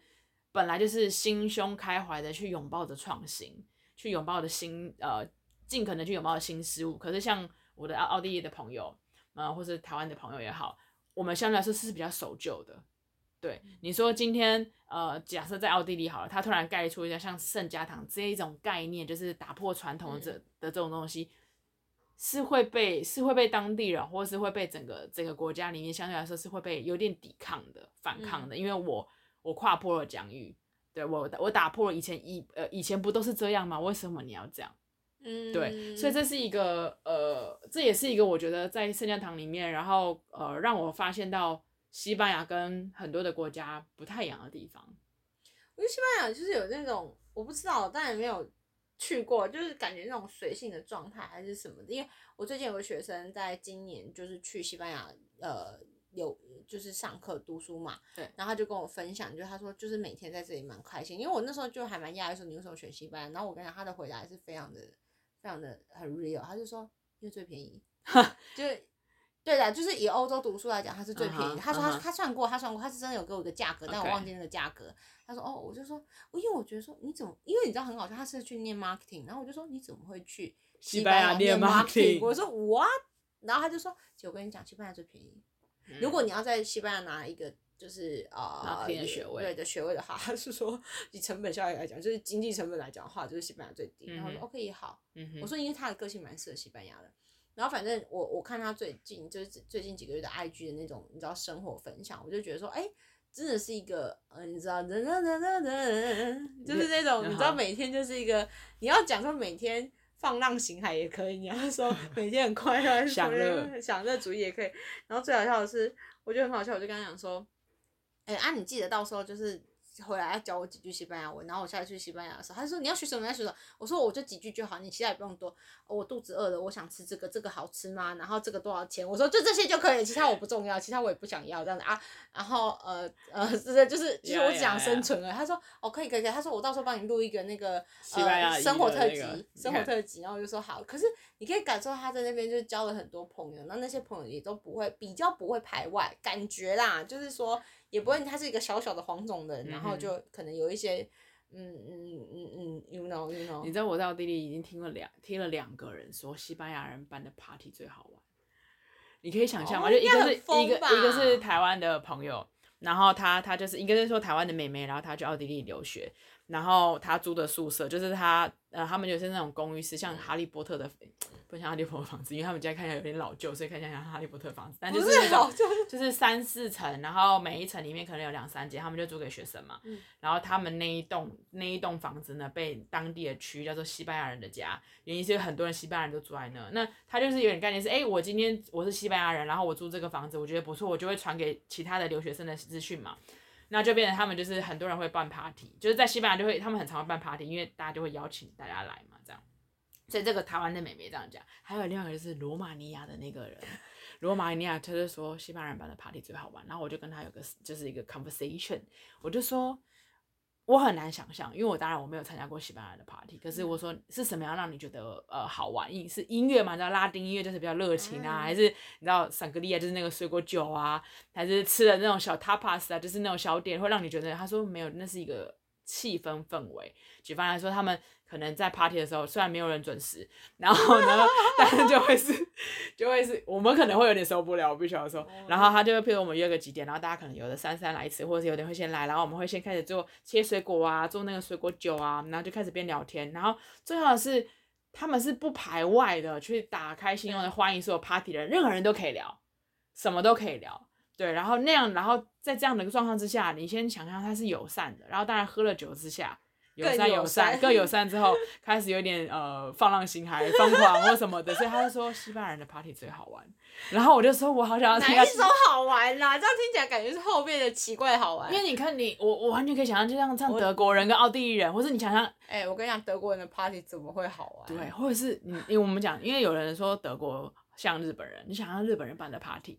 本来就是心胸开怀的去拥抱着创新，去拥抱的新呃尽可能去拥抱的新事物。可是像我的奥奥地利的朋友。啊、呃，或是台湾的朋友也好，我们相对来说是比较守旧的。对，你说今天，呃，假设在奥地利好了，他突然盖出一个像圣家堂这一种概念，就是打破传统的这的这种东西，是会被是会被当地人，或是会被整个整个国家里面相对来说是会被有点抵抗的、反抗的，因为我我跨破了疆域，对，我我打破了以前以呃以前不都是这样吗？为什么你要这样？嗯，对，所以这是一个呃，这也是一个我觉得在圣教堂里面，然后呃，让我发现到西班牙跟很多的国家不太一样的地方。我觉得西班牙就是有那种我不知道，但也没有去过，就是感觉那种随性的状态还是什么的。因为我最近有个学生在今年就是去西班牙，呃，有就是上课读书嘛，对，然后他就跟我分享，就他说就是每天在这里蛮开心。因为我那时候就还蛮讶异说你为什么选西班牙，然后我跟他讲他的回答也是非常的。非常的很 real，他就说因为最便宜，就对的，就是以欧洲读书来讲，它是最便宜。Uh huh, 他说他、uh huh. 他算过，他算过，他是真的有给我一个价格，但我忘记那个价格。Okay. 他说哦，我就说，因为我觉得说你怎么，因为你知道很好笑，他是去念 marketing，然后我就说你怎么会去西班牙念 marketing？我说 what？然后他就说，姐我跟你讲，西班牙最便宜。嗯、如果你要在西班牙拿一个。就是啊，对的学位的话，他 是说以成本效益来讲，就是经济成本来讲的话，就是西班牙最低。然后说 OK 也好，我说因为他的个性蛮适合西班牙的。然后反正我我看他最近就是最近几个月的 IG 的那种你知道生活分享，我就觉得说哎，真的是一个呃你知道，就是那种你知道每天就是一个你要讲说每天放浪形骸也可以，你要说 每天很快乐享乐享乐主义也可以。然后最好笑的是，我觉得很好笑，我就跟他讲说。哎、欸，啊，你记得到时候就是回来要教我几句西班牙文，然后我下次去西班牙的时候，他说你要学什么？你要学什么？我说我就几句就好，你其他也不用多。哦、我肚子饿了，我想吃这个，这个好吃吗？然后这个多少钱？我说就这些就可以了，其他我不重要，其他我也不想要这样子啊。然后呃呃，是的，就是就是我只想生存了。Yeah, yeah, yeah. 他说哦，可以可以可以。他说我到时候帮你录一个那个呃生活特辑，那个、生活特辑。然后我就说好。可是你可以感受他在那边就是交了很多朋友，然后那些朋友也都不会比较不会排外，感觉啦，就是说。也不会，他是一个小小的黄种人，然后就可能有一些，嗯嗯嗯嗯，you know you know。你知道我在奥地利已经听了两听了两个人说西班牙人办的 party 最好玩，你可以想象吗？就一个是一个一个是台湾的朋友，然后他他就是一个是说台湾的妹妹，然后他去奥地利留学，然后他租的宿舍就是他呃他们就是那种公寓式 像哈利波特的。不像哈利波特房子，因为他们家看起来有点老旧，所以看起来像哈利波特房子。但就是那种，就是三四层，然后每一层里面可能有两三间，他们就租给学生嘛。嗯、然后他们那一栋那一栋房子呢，被当地的区叫做西班牙人的家，原因是有很多人西班牙人都住在那。那他就是有点概念是，哎、欸，我今天我是西班牙人，然后我租这个房子，我觉得不错，我就会传给其他的留学生的资讯嘛。那就变成他们就是很多人会办 party，就是在西班牙就会，他们很常会办 party，因为大家就会邀请大家来嘛，这样。所以这个台湾的美眉这样讲，还有另外一个就是罗马尼亚的那个人，罗马尼亚他就说西班牙人办的 party 最好玩，然后我就跟他有个就是一个 conversation，我就说我很难想象，因为我当然我没有参加过西班牙的 party，可是我说是什么样让你觉得呃好玩？音是音乐嘛，你知道拉丁音乐就是比较热情啊，还是你知道桑格利亚就是那个水果酒啊，还是吃的那种小 tapas 啊，就是那种小点会让你觉得？他说没有，那是一个气氛氛围。举凡来说，他们。可能在 party 的时候，虽然没有人准时，然后呢，但是就会是，就会是我们可能会有点受不了，我必须要说。然后他就会譬如我们约个几点，然后大家可能有的姗姗来迟，或者是有点会先来，然后我们会先开始做切水果啊，做那个水果酒啊，然后就开始边聊天。然后最好的是他们是不排外的，去打开心胸的欢迎所有 party 的人，任何人都可以聊，什么都可以聊。对，然后那样，然后在这样的一个状况之下，你先想象他是友善的，然后当然喝了酒之下。友善友善，更友善之后，开始有点呃放浪形骸、疯狂或什么的，所以他就说西班牙人的 party 最好玩。然后我就说，我好想要听。哪一首好玩啦？这样听起来感觉是后面的奇怪好玩。因为你看你，我我完全可以想象，就像唱德国人跟奥地利人，或是你想象，哎、欸，我跟你讲，德国人的 party 怎么会好玩？对，或者是你，因为我们讲，因为有人说德国像日本人，你想象日本人办的 party，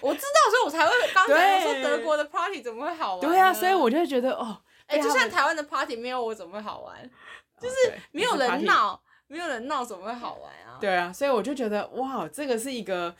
我知道，所以我才会刚才说德国的 party 怎么会好玩？对啊，所以我就觉得哦。哎、欸，就像台湾的 party 没有我怎么会好玩？就是没有人闹，没有人闹怎么会好玩啊？对啊，所以我就觉得哇，这个是一个。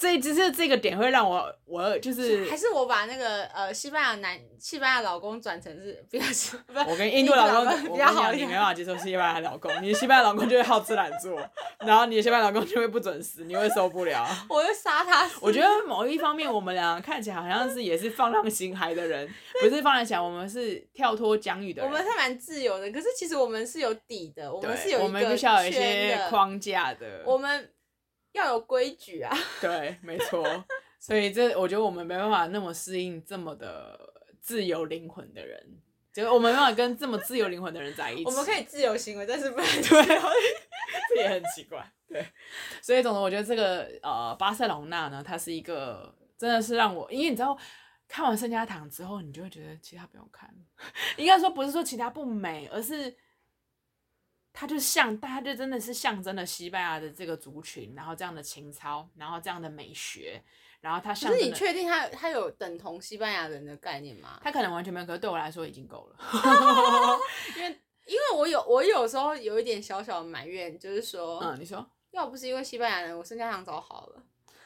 这只是这个点会让我我就是 还是我把那个呃西班牙男西班牙老公转成是不要是，我跟印度老公比较好，你没办法接受西班牙老公，你的西班牙老公就会好吃懒做，然后你的西班牙老公就会不准时，你会受不了。我会杀他。我觉得某一方面我们俩看起来好像是也是放浪形骸的人，不是放浪形骸，我们是跳脱疆域的人。我们是蛮自由的，可是其实我们是有底的，我们是有一个我们必须要有一些框架的。我们。要有规矩啊！对，没错，所以这我觉得我们没办法那么适应这么的自由灵魂的人。结果我们没办法跟这么自由灵魂的人在一起。我们可以自由行为，但是不能对，这也很奇怪。对，所以总之，我觉得这个呃巴塞隆纳呢，它是一个真的是让我，因为你知道看完圣家堂之后，你就会觉得其他不用看。应该说不是说其他不美，而是它就像，他就真的是象征了西班牙的这个族群，然后这样的情操，然后这样的美学。然后他像，可是你确定他他有等同西班牙人的概念吗？他可能完全没有，可是对我来说已经够了。因为因为我有我有时候有一点小小的埋怨，就是说，嗯，你说，要不是因为西班牙人，我圣家堂早好了。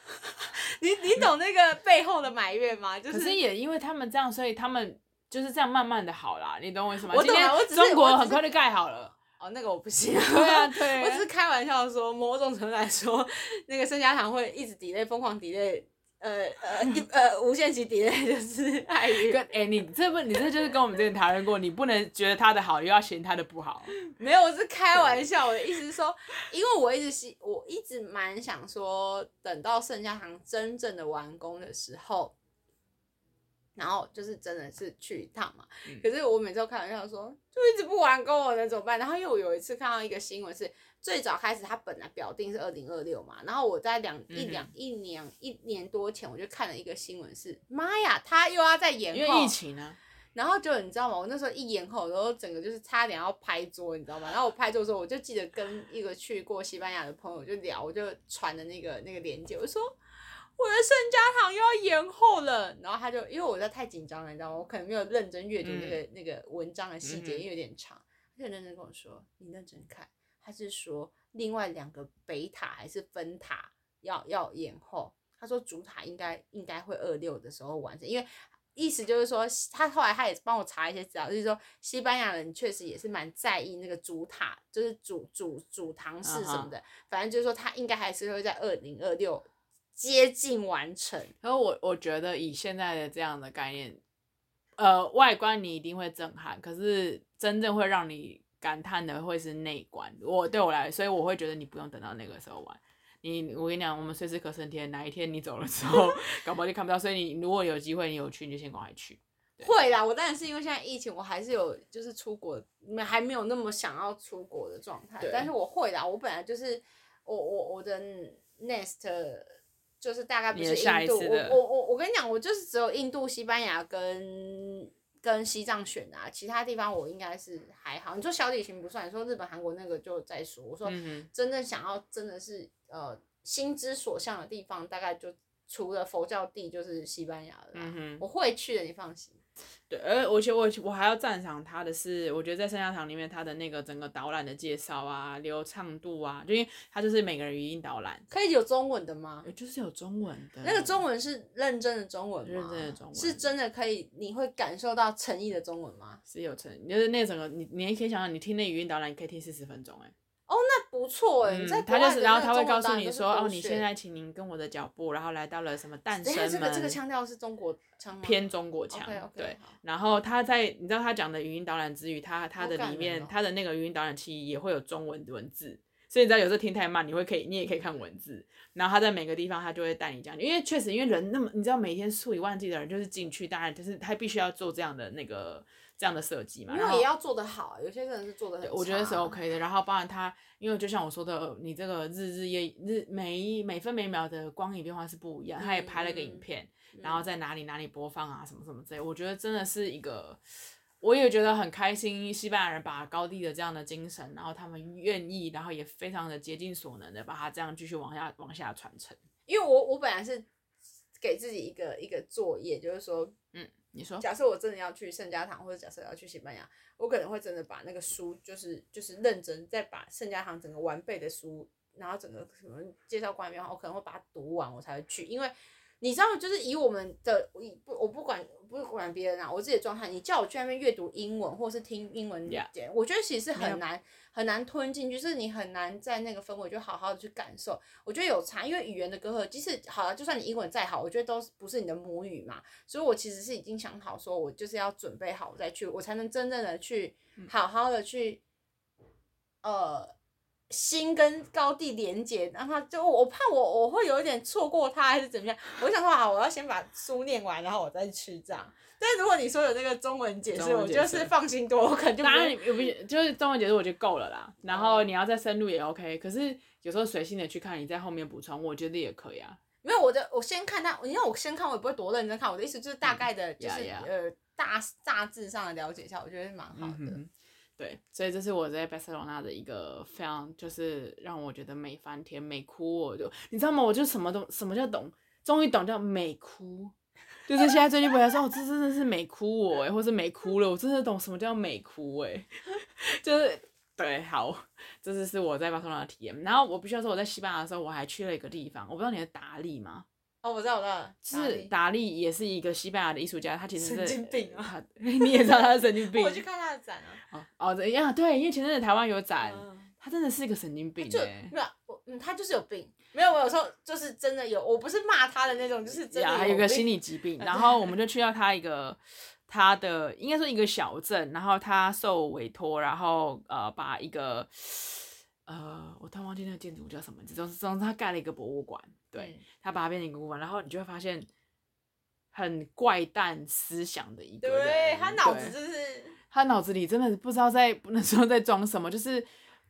你你懂那个背后的埋怨吗？就是，可是也因为他们这样，所以他们就是这样慢慢的好啦。你懂我意思吗？我懂了，我只是中国很快就盖好了。哦，那个我不信。对啊，对。我只是开玩笑说，某种程度来说，那个盛家堂会一直 delay，疯狂 delay。呃呃呃，无限期 delay 就是爱与跟哎，你这不你这就是跟我们之前讨论过，你不能觉得他的好，又要嫌他的不好。没有，我是开玩笑。我的意思是说，因为我一直是，我一直蛮想说，等到盛家堂真正的完工的时候，然后就是真的是去一趟嘛。嗯、可是我每次都开玩笑说，就一直不玩够，我能怎么办？然后又有一次看到一个新闻是。最早开始，他本来表定是二零二六嘛，然后我在两一两一年一年多前，我就看了一个新闻，是妈呀，他又要再延后，因为疫情啊。然后就你知道吗？我那时候一延后，然后整个就是差点要拍桌，你知道吗？然后我拍桌的时候，我就记得跟一个去过西班牙的朋友就聊，我就传的那个那个链接，我说我的圣家堂又要延后了。然后他就因为我在太紧张了，你知道吗？我可能没有认真阅读那个、嗯、那个文章的细节，因为有点长，他就认真跟我说，你认真看。他是说另外两个北塔还是分塔要要延后，他说主塔应该应该会二六的时候完成，因为意思就是说他后来他也帮我查一些资料，就是说西班牙人确实也是蛮在意那个主塔，就是主主主堂式什么的，uh huh. 反正就是说他应该还是会在二零二六接近完成。然后我我觉得以现在的这样的概念，呃，外观你一定会震撼，可是真正会让你。感叹的会是内观，我对我来，所以我会觉得你不用等到那个时候玩。你，我跟你讲，我们随时可升天，哪一天你走了之后，搞不好就看不到。所以你如果有机会，你有去，你就先赶快去。会啦，我当然是因为现在疫情，我还是有就是出国，还没有那么想要出国的状态。但是我会啦，我本来就是我我我的 nest 就是大概不是印度，我我我我跟你讲，我就是只有印度、西班牙跟。跟西藏选啊，其他地方我应该是还好。你说小旅行不算，你说日本、韩国那个就再说。我说真正想要真的是呃心之所向的地方，大概就除了佛教地就是西班牙了。嗯，我会去的，你放心。对，而而且我我还要赞赏他的是，我觉得在圣家堂里面，他的那个整个导览的介绍啊、流畅度啊，就因为他就是每个人语音导览，可以有中文的吗？就是有中文的。那个中文是认真的中文吗？认真的中文是真的可以，你会感受到诚意的中文吗？是有诚意，就是那整个你你也可以想想，你听那语音导览，你可以听四十分钟，哎。哦，那不错哎，嗯，他就是，然后他会告诉你说，哦，你现在请您跟我的脚步，然后来到了什么诞生门。这个这个腔调是中国腔吗？偏中国腔，okay, okay, 对。然后他在，你知道他讲的语音导览之余，他他的里面，他的那个语音导览器也会有中文文字，所以你知道有时候听太慢，你会可以，你也可以看文字。然后他在每个地方，他就会带你讲，因为确实，因为人那么，你知道每天数以万计的人就是进去，当然就是他必须要做这样的那个。这样的设计嘛，因为也要做得好，有些人是做得很，我觉得是 OK 的。然后包含他，因为就像我说的，你这个日日夜日每每分每秒的光影变化是不一样。他也拍了个影片，嗯、然后在哪里哪里播放啊，什么什么之类。我觉得真的是一个，我也觉得很开心。西班牙人把高地的这样的精神，然后他们愿意，然后也非常的竭尽所能的把它这样继续往下往下传承。因为我我本来是给自己一个一个作业，就是说，嗯。你说，假设我真的要去圣家堂，或者假设要去西班牙，我可能会真的把那个书，就是就是认真再把圣家堂整个完备的书，然后整个什么介绍官的话，我可能会把它读完，我才会去，因为。你知道，就是以我们的，我不，我不管，不管别人啊，我自己的状态，你叫我去那边阅读英文，或是听英文点，Yeah. 我觉得其实是很难.很难吞进去，就是你很难在那个氛围就好好的去感受。我觉得有差，因为语言的隔阂，即使好了，就算你英文再好，我觉得都不是你的母语嘛。所以我其实是已经想好，说我就是要准备好再去，我才能真正的去好好的去，呃。心跟高地连接，然后就我怕我我会有一点错过他还是怎么样，我想说啊，我要先把书念完，然后我再去这样。但如果你说有那个中文解释，我就是放心多，我可能就当然你不就是中文解释我就够了啦。然后你要再深入也 OK，可是有时候随性的去看，你在后面补充，我觉得也可以啊。没有我的，我先看他，因为我先看我也不会多认真看。我的意思就是大概的，就是、嗯、呃大大致上的了解一下，我觉得蛮好的、嗯。对，所以这是我在巴塞罗那的一个非常就是让我觉得美翻天、美哭。我就你知道吗？我就什么都什么叫懂，终于懂叫美哭，就是现在最近回来说，哦这真的是美哭我哎，或是美哭了，我真的懂什么叫美哭哎，就是。对，好，这是是我在巴塞罗那的体验。然后我必须要说，我在西班牙的时候，我还去了一个地方，我不知道你的达利吗？哦，我知道，我知道，是达利也是一个西班牙的艺术家，他其实是神经病啊，你也知道他是神经病。我去看他的展啊。哦哦，对，因为前阵子台湾有展，嗯、他真的是一个神经病就没有，我嗯，他就是有病。没有，我有时候就是真的有，我不是骂他的那种，就是真的有。还有一个心理疾病，然后我们就去到他一个。他的应该说一个小镇，然后他受委托，然后呃把一个呃我突然忘记那个建筑叫什么名字，总之总之他盖了一个博物馆，对、嗯、他把它变成一个博物馆，然后你就会发现很怪诞思想的一个人，对他脑子就是他脑子里真的不知道在那时候在装什么，就是。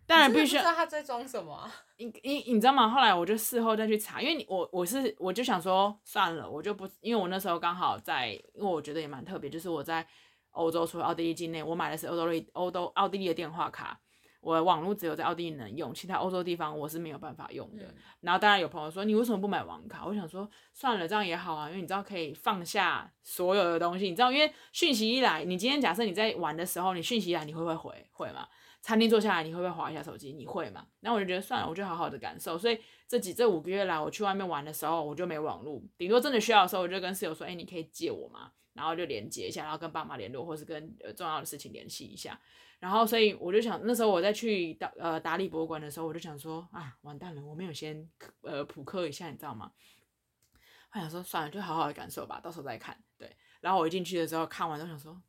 当然必须。不知道他在装什么、啊。你你你知道吗？后来我就事后再去查，因为你我我是我就想说算了，我就不，因为我那时候刚好在，因为我觉得也蛮特别，就是我在欧洲除了奥地利境内，我买的是欧洲利欧洲奥地利的电话卡，我的网络只有在奥地利能用，其他欧洲地方我是没有办法用的。嗯、然后当然有朋友说，你为什么不买网卡？我想说算了，这样也好啊，因为你知道可以放下所有的东西，你知道，因为讯息一来，你今天假设你在玩的时候，你讯息一来，你会不会回？会吗？餐厅坐下来，你会不会滑一下手机？你会吗？然后我就觉得算了，我就好好的感受。所以这几这五个月来，我去外面玩的时候，我就没网络，顶多真的需要的时候，我就跟室友说：“哎、欸，你可以借我吗？”然后就连接一下，然后跟爸妈联络，或是跟呃重要的事情联系一下。然后所以我就想，那时候我在去达呃达利博物馆的时候，我就想说啊，完蛋了，我没有先呃普克一下，你知道吗？我想说算了，就好好的感受吧，到时候再看。对，然后我一进去的时候，看完都想说，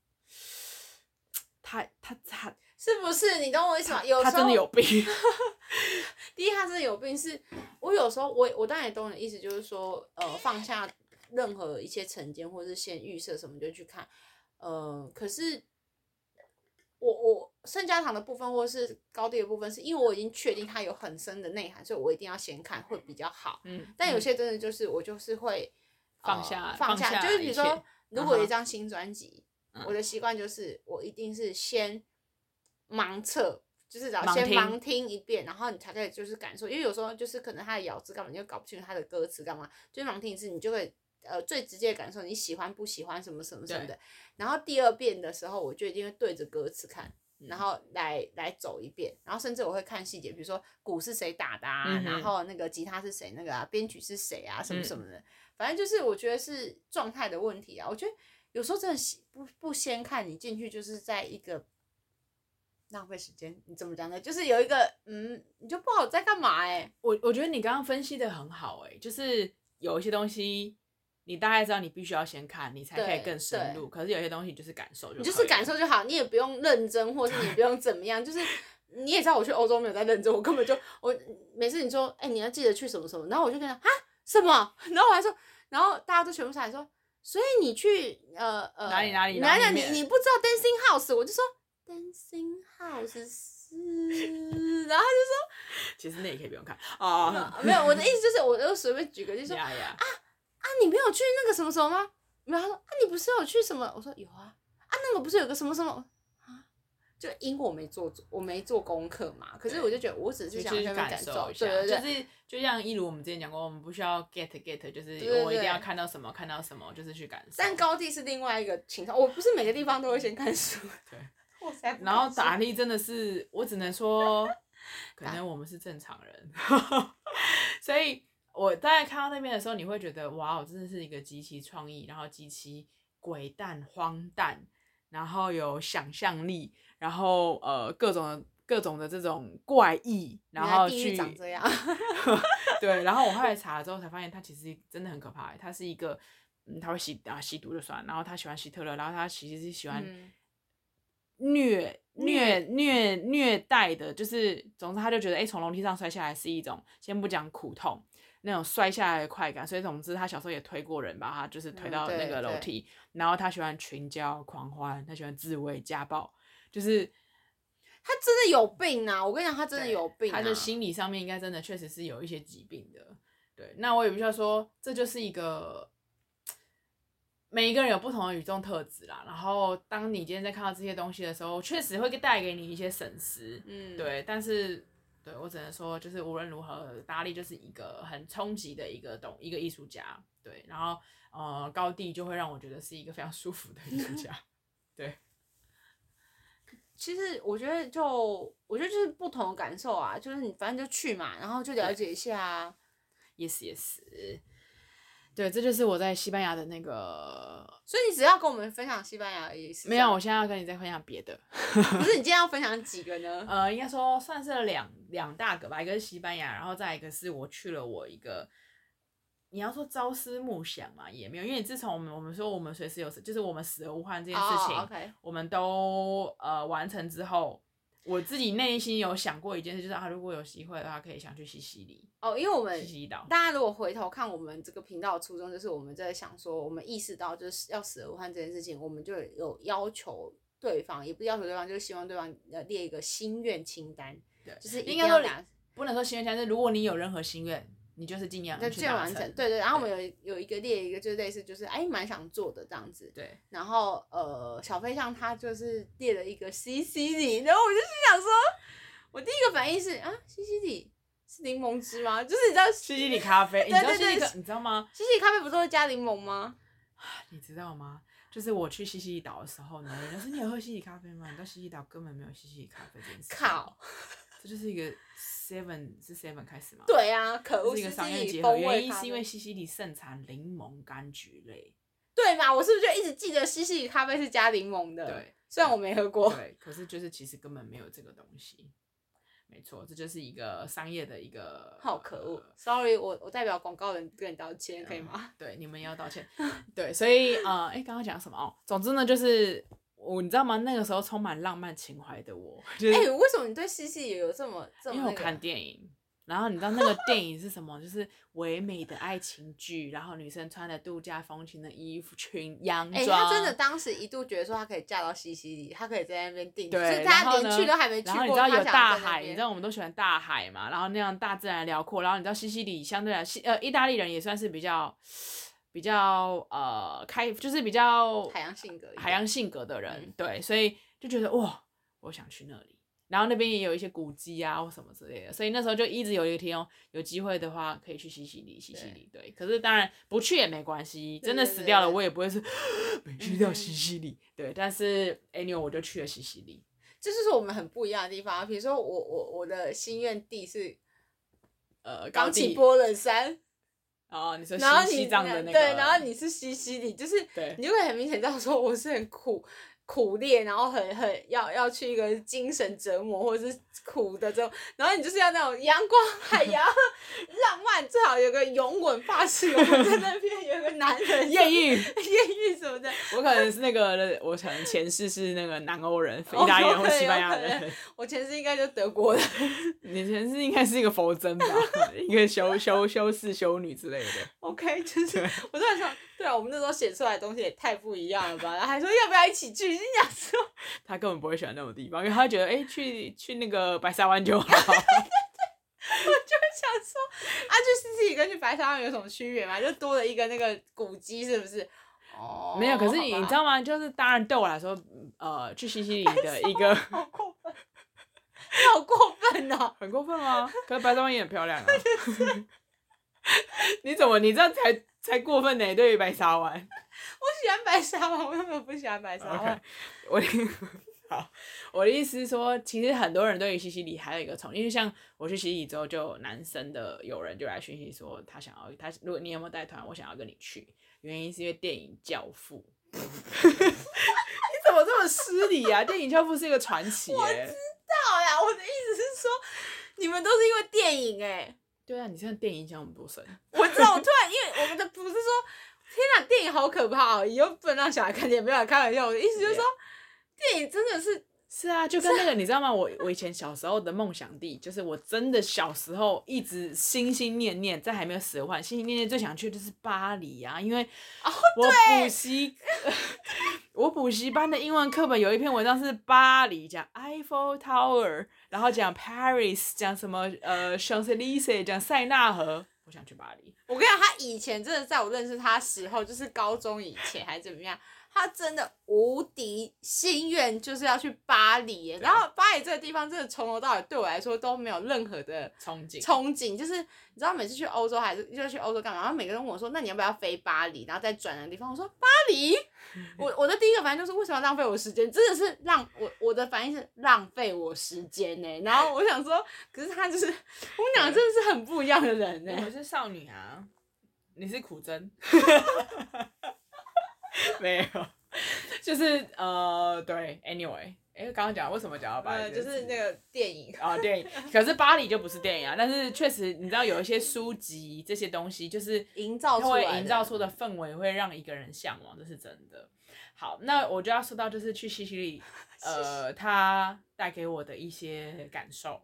他他他。是不是你懂我意思吗？有时候他真的有病。第一，他真的有病。是我有时候我我当然也懂你的意思，就是说呃放下任何一些成见，或是先预设什么就去看。呃，可是我我圣家堂的部分或是高第的部分，是因为我已经确定它有很深的内涵，所以我一定要先看会比较好。嗯。但有些真的就是我就是会放下、呃、放下，就是比如说如果有一张新专辑，嗯、我的习惯就是我一定是先。盲测就是要先盲听一遍，然后你才可以就是感受，因为有时候就是可能他的咬字干嘛，你就搞不清楚他的歌词干嘛，就是盲听一次，你就会呃最直接的感受你喜欢不喜欢什么什么什么的。然后第二遍的时候，我就一定会对着歌词看，然后来来走一遍，然后甚至我会看细节，比如说鼓是谁打的啊，然后那个吉他是谁那个啊，编曲是谁啊，什么什么的，反正就是我觉得是状态的问题啊。我觉得有时候真的不不先看你进去就是在一个。浪费时间，你怎么讲呢？就是有一个，嗯，你就不好在干嘛哎、欸？我我觉得你刚刚分析的很好哎、欸，就是有一些东西，你大概知道你必须要先看，你才可以更深入。可是有些东西就是感受就，你就是感受就好，你也不用认真，或是你不用怎么样，就是 你也知道我去欧洲没有在认真，我根本就我每次你说，哎、欸，你要记得去什么什么，然后我就跟他啊什么，然后我还说，然后大家都全部上来说，所以你去呃呃哪里哪里，哪里你你不知道 Dancing House，我就说。Dancing House 是，然后他就说，其实那也可以不用看啊、哦，没有，我的意思就是，我就随便举个就是说，啊啊，你没有去那个什么什么吗？没有，他说啊，你不是有去什么？我说有啊，啊，那个不是有个什么什么啊？就因为我没做，我没做功课嘛。可是我就觉得，我只是想去感受一下，对对对，就是就像一如我们之前讲过，我们不需要 get get，就是我一定要看到什么看到什么，就是去感受。但高地是另外一个情况，我不是每个地方都会先看书，对。然后打力真的是，我只能说，可能我们是正常人，所以我大概看到那边的时候，你会觉得哇，哦真的是一个极其创意，然后极其鬼诞荒诞，然后有想象力，然后呃各种各种的这种怪异，然后去长这样 对，然后我后来查了之后才发现，他其实真的很可怕，他是一个，嗯，他会吸啊吸毒就算，然后他喜欢希特勒，然后他其实是喜欢。嗯虐虐虐虐待的，就是总之他就觉得，哎、欸，从楼梯上摔下来是一种，先不讲苦痛，那种摔下来的快感。所以总之他小时候也推过人，把他就是推到那个楼梯。然后他喜欢群交狂欢，他喜欢自慰家暴，就是他真的有病啊！我跟你讲，他真的有病、啊，他的心理上面应该真的确实是有一些疾病的。对，那我也必须要说，这就是一个。每一个人有不同的与众特质啦，然后当你今天在看到这些东西的时候，确实会带给你一些损失，嗯，对。但是，对我只能说，就是无论如何，达利就是一个很冲击的一个懂一个艺术家，对。然后，呃，高地就会让我觉得是一个非常舒服的艺术家，对。其实我觉得就，就我觉得就是不同的感受啊，就是你反正就去嘛，然后就了解一下，yes yes。对，这就是我在西班牙的那个。所以你只要跟我们分享西班牙的意思？没有，我现在要跟你再分享别的。不是，你今天要分享几个呢？呃，应该说算是两两大个吧，一个是西班牙，然后再一个是我去了我一个。你要说朝思暮想嘛，也没有，因为自从我们我们说我们随时有死，就是我们死而无憾这件事情，oh. 我们都呃完成之后。我自己内心有想过一件事，就是啊，如果有机会的话，可以想去西西里哦，因为我们西西里岛。大家如果回头看我们这个频道的初衷，就是我们在想说，我们意识到就是要死而无憾这件事情，我们就有要求对方，也不要求对方，就是希望对方呃列一个心愿清单，对，就是应该说不能说心愿清单，是如果你有任何心愿。你就是尽量去完成，对对。然后我们有有一个列一个，就是类似，就是哎，蛮想做的这样子。对。然后呃，小飞象他就是列了一个西西里，然后我就心想说，我第一个反应是啊，西西里是柠檬汁吗？就是你知道 西西里咖啡，对对对，你知道吗？西西里咖啡不是会加柠檬吗？你知道吗？就是我去西西里岛的时候呢，人家说你有喝西西里咖啡吗？你到西西里岛根本没有西西里咖啡这件事。靠，这就是一个。Seven 是 Seven 开始吗？对啊，可恶，是一个商业结合。原因是因为西西里盛产柠檬柑橘类。对嘛？我是不是就一直记得西西里咖啡是加柠檬的？对，虽然我没喝过。对，可是就是其实根本没有这个东西。没错，这就是一个商业的一个。好可恶！Sorry，我我代表广告人跟你道歉，可以吗？嗯、对，你们要道歉。对，所以呃，哎，刚刚讲什么哦？总之呢，就是。我你知道吗？那个时候充满浪漫情怀的我，哎、就是欸，为什么你对西西也有这么这么、那个？因为我看电影，然后你知道那个电影是什么？就是唯美的爱情剧，然后女生穿的度假风情的衣服裙、洋装。哎、欸，他真的当时一度觉得说她可以嫁到西西里，她可以在那边定居。对，然后连去都还没去过。然后你知道有大海，你知道我们都喜欢大海嘛？然后那样大自然辽阔，然后你知道西西里相对来西呃意大利人也算是比较。比较呃开，就是比较海洋性格，海洋性格的人，嗯、对，所以就觉得哇，我想去那里。然后那边也有一些古迹啊或什么之类的，所以那时候就一直有一个天哦，有机会的话可以去西西里，西西里，对。对，可是当然不去也没关系，真的死掉了我也不会是 没去掉西西里。对，但是 anyway 我就去了西西里，这就是我们很不一样的地方。比如说我我我的心愿地是呃冈崎波伦山。哦，你说西西藏的那个，对，然后你是西西里，就是你就会很明显知道说我是很苦。苦练，然后很很要要去一个精神折磨或者是苦的这种，然后你就是要那种阳光海洋浪漫，最好有个拥吻发誓，我在那边有个男人艳遇艳遇什么的。我可能是那个，我可能前世是那个南欧人、意大利人或西班牙人。我前世应该就德国人。你前世应该是一个佛真吧，一个修修修士修女之类的。OK，就是我突然想。对啊，我们那时候写出来的东西也太不一样了吧？然后还说要不要一起去？心想说 他根本不会喜欢那种地方，因为他觉得哎、欸，去去那个白沙湾就好。我就想说啊，去西西里跟去白沙湾有什么区别吗？就多了一个那个古迹，是不是？哦，没有。可是你你知道吗？就是当然对我来说，呃，去西西里的一个好过分，好过分哦，很过分吗？可是白沙湾也很漂亮啊。你怎么你这样才？才过分呢！对于白沙湾，我喜欢白沙湾，我根本不喜欢白沙湾。Okay. 我的 好，我的意思是说，其实很多人对于西西里还有一个从，因为像我去西西里之后，就有男生的友人就来讯息说，他想要他，如果你有没有带团，我想要跟你去。原因是因为电影《教父》。你怎么这么失礼啊？电影《教父》是一个传奇。我知道呀，我的意思是说，你们都是因为电影哎。对啊，你现在电影影响我们多深？我知道，我突然因为我们的不是说，天哪，电影好可怕哦，以后不能让小孩看电影，没有开玩笑。我的意思就是说，电影真的是是啊，就跟那个你知道吗？我我以前小时候的梦想地，就是我真的小时候一直心心念念，在还没有死的话，心心念念最想去的就是巴黎啊，因为我补习，我补习班的英文课本有一篇文章是巴黎，讲 Eiffel Tower，然后讲 Paris，讲什么呃 Champs-Élysées，讲塞纳河。我想去巴黎。我跟你讲，他以前真的在我认识他时候，就是高中以前还是怎么样。他真的无敌心愿就是要去巴黎，然后巴黎这个地方真的从头到尾对我来说都没有任何的憧憬。憧憬就是你知道，每次去欧洲还是就去欧洲干嘛？然后每个人问我说：“那你要不要飞巴黎，然后再转的地方？”我说：“巴黎。”我我的第一个反应就是为什么要浪费我时间？真的是浪我我的反应是浪费我时间呢。然后我想说，可是他就是我们两个真的是很不一样的人呢。我是少女啊，你是苦针。没有，就是呃，对，anyway，哎，刚刚讲为什么讲到巴黎？就是那个电影啊，电影。可是巴黎就不是电影啊，但是确实，你知道有一些书籍这些东西，就是营造出会营造出的氛围，会让一个人向往，这是真的。好，那我就要说到，就是去西西里，呃，它带给我的一些感受。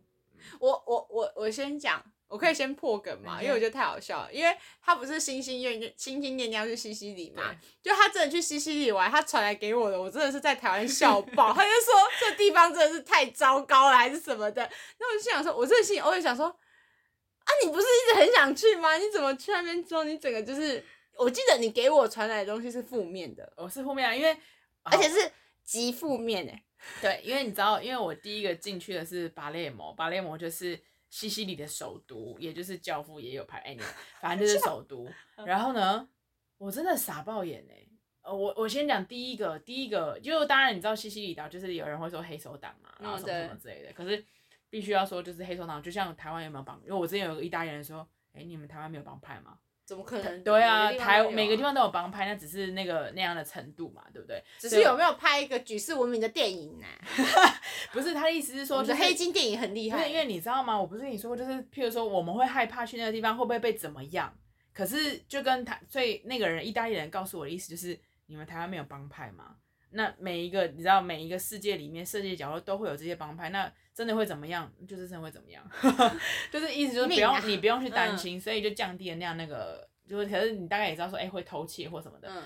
我我我我先讲。我可以先破梗嘛，因为我觉得太好笑了。因为他不是心心念心心念念要去西西里嘛，就他真的去西西里玩，他传来给我的，我真的是在台湾笑爆。他就说这地方真的是太糟糕了，还是什么的。那我就想说，我这个心里偶尔想说，啊，你不是一直很想去吗？你怎么去那边之后，你整个就是，我记得你给我传来的东西是负面的，我是负面啊，因为而且是极负面哎。对，因为你知道，因为我第一个进去的是巴列摩，巴列摩就是。西西里的首都，也就是教父也有拍，哎，反正就是首都。然后呢，我真的傻爆眼哎！呃，我我先讲第一个，第一个就当然你知道西西里岛就是有人会说黑手党嘛，然后什么什么之类的。可是必须要说就是黑手党，就像台湾有没有帮？因为我之前有个意大利人说，哎，你们台湾没有帮派吗？怎么可能？对啊，台每个地方都有帮派，那只是那个那样的程度嘛，对不对？只是有没有拍一个举世闻名的电影呢？不是，他的意思是说，就是黑金电影很厉害。因为你知道吗？我不是跟你说过，就是譬如说，我们会害怕去那个地方会不会被怎么样？可是就跟他，所以那个人意大利人告诉我的意思就是，你们台湾没有帮派吗？那每一个你知道，每一个世界里面，世界角落都会有这些帮派，那真的会怎么样？就是真的会怎么样？就是意思就是不用、啊、你不用去担心、嗯，所以就降低了那样那个。就是，可是你大概也知道说，哎、欸，会偷窃或什么的。嗯。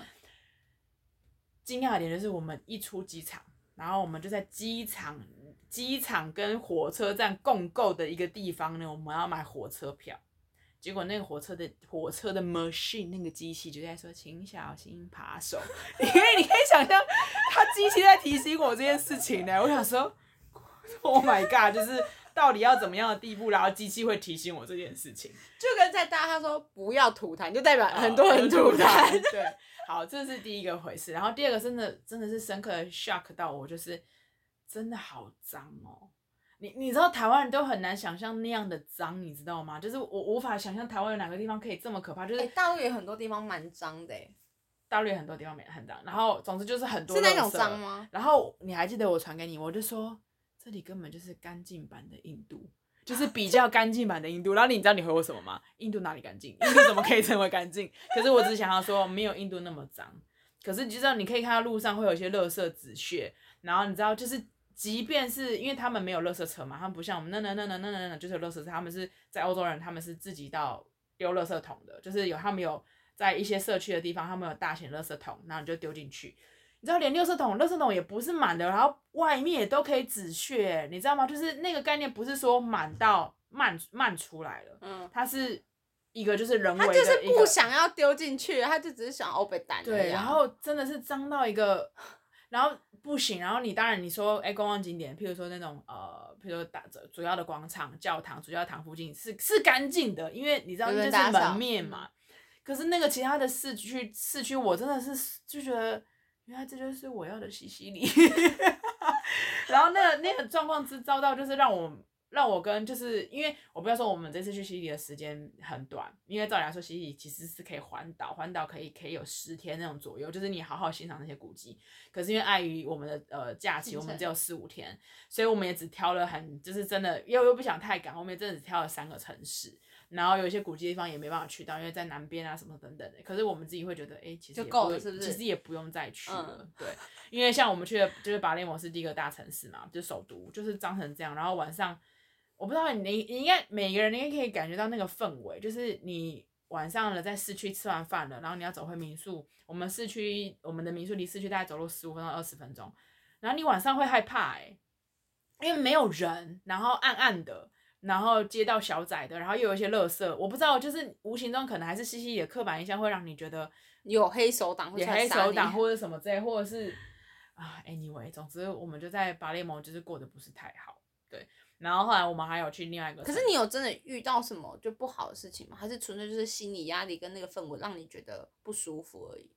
惊讶的点就是，我们一出机场，然后我们就在机场、机场跟火车站共购的一个地方呢，我们要买火车票。结果那个火车的火车的 machine 那个机器就在说，请小心扒手。因为你可以想象，他机器在提醒我这件事情呢。我想说 Oh my god，就是。到底要怎么样的地步，然后机器会提醒我这件事情？就跟在大他说不要吐痰，就代表很多人吐痰。哦、对，好，这是第一个回事。然后第二个真的真的是深刻的 shock 到我，就是真的好脏哦。你你知道台湾人都很难想象那样的脏，你知道吗？就是我无法想象台湾有哪个地方可以这么可怕。就是、欸、大陆有很多地方蛮脏的，大陆有很多地方没很脏。然后总之就是很多。是那种脏吗？然后你还记得我传给你，我就说。这里根本就是干净版的印度，就是比较干净版的印度。然后你知道你回我什么吗？印度哪里干净？印度怎么可以称为干净？可是我只想要说，没有印度那么脏。可是你知道，你可以看到路上会有一些垃圾纸屑。然后你知道，就是即便是因为他们没有垃圾车嘛，他们不像我们那那那那那那那，就是有垃圾车。他们是在欧洲人，他们是自己到丢垃圾桶的，就是有他们有在一些社区的地方，他们有大型垃圾桶，然后你就丢进去。你知道连垃圾桶，垃圾桶也不是满的，然后外面也都可以止血，你知道吗？就是那个概念不是说满到漫漫出来了，嗯，它是一个就是人为的，他就是不想要丢进去，他就只是想要被打。对，然后真的是脏到一个，然后不行，然后你当然你说，哎，观光景点，譬如说那种呃，譬如说大主要的广场、教堂、主教堂附近是是干净的，因为你知道就是门面嘛。可是那个其他的市区市区，我真的是就觉得。原来这就是我要的西西里，然后那个那个状况之糟到，就是让我让我跟就是因为我不要说我们这次去西西里的时间很短，因为照理来说西西里其实是可以环岛，环岛可以可以有十天那种左右，就是你好好欣赏那些古迹。可是因为碍于我们的呃假期，我们只有四五天，所以我们也只挑了很就是真的又又不想太赶，我们也真的只挑了三个城市。然后有一些古迹地方也没办法去到，因为在南边啊什么等等的。可是我们自己会觉得，哎，其实也够了，是不是？其实也不用再去了，嗯、对。因为像我们去的，就是巴雷摩是第一个大城市嘛，就是首都，就是脏成这样。然后晚上，我不知道你你应该每个人应该可以感觉到那个氛围，就是你晚上了在市区吃完饭了，然后你要走回民宿。我们市区，我们的民宿离市区大概走路十五分钟二十分钟。然后你晚上会害怕哎，因为没有人，然后暗暗的。然后街道小窄的，然后又有一些垃圾，我不知道，就是无形中可能还是西西里的刻板印象会让你觉得有黑手党，有黑手党 或者什么之类，或者是啊，anyway，总之我们就在巴列蒙就是过得不是太好，对。然后后来我们还有去另外一个，可是你有真的遇到什么就不好的事情吗？还是纯粹就是心理压力跟那个氛围让你觉得不舒服而已？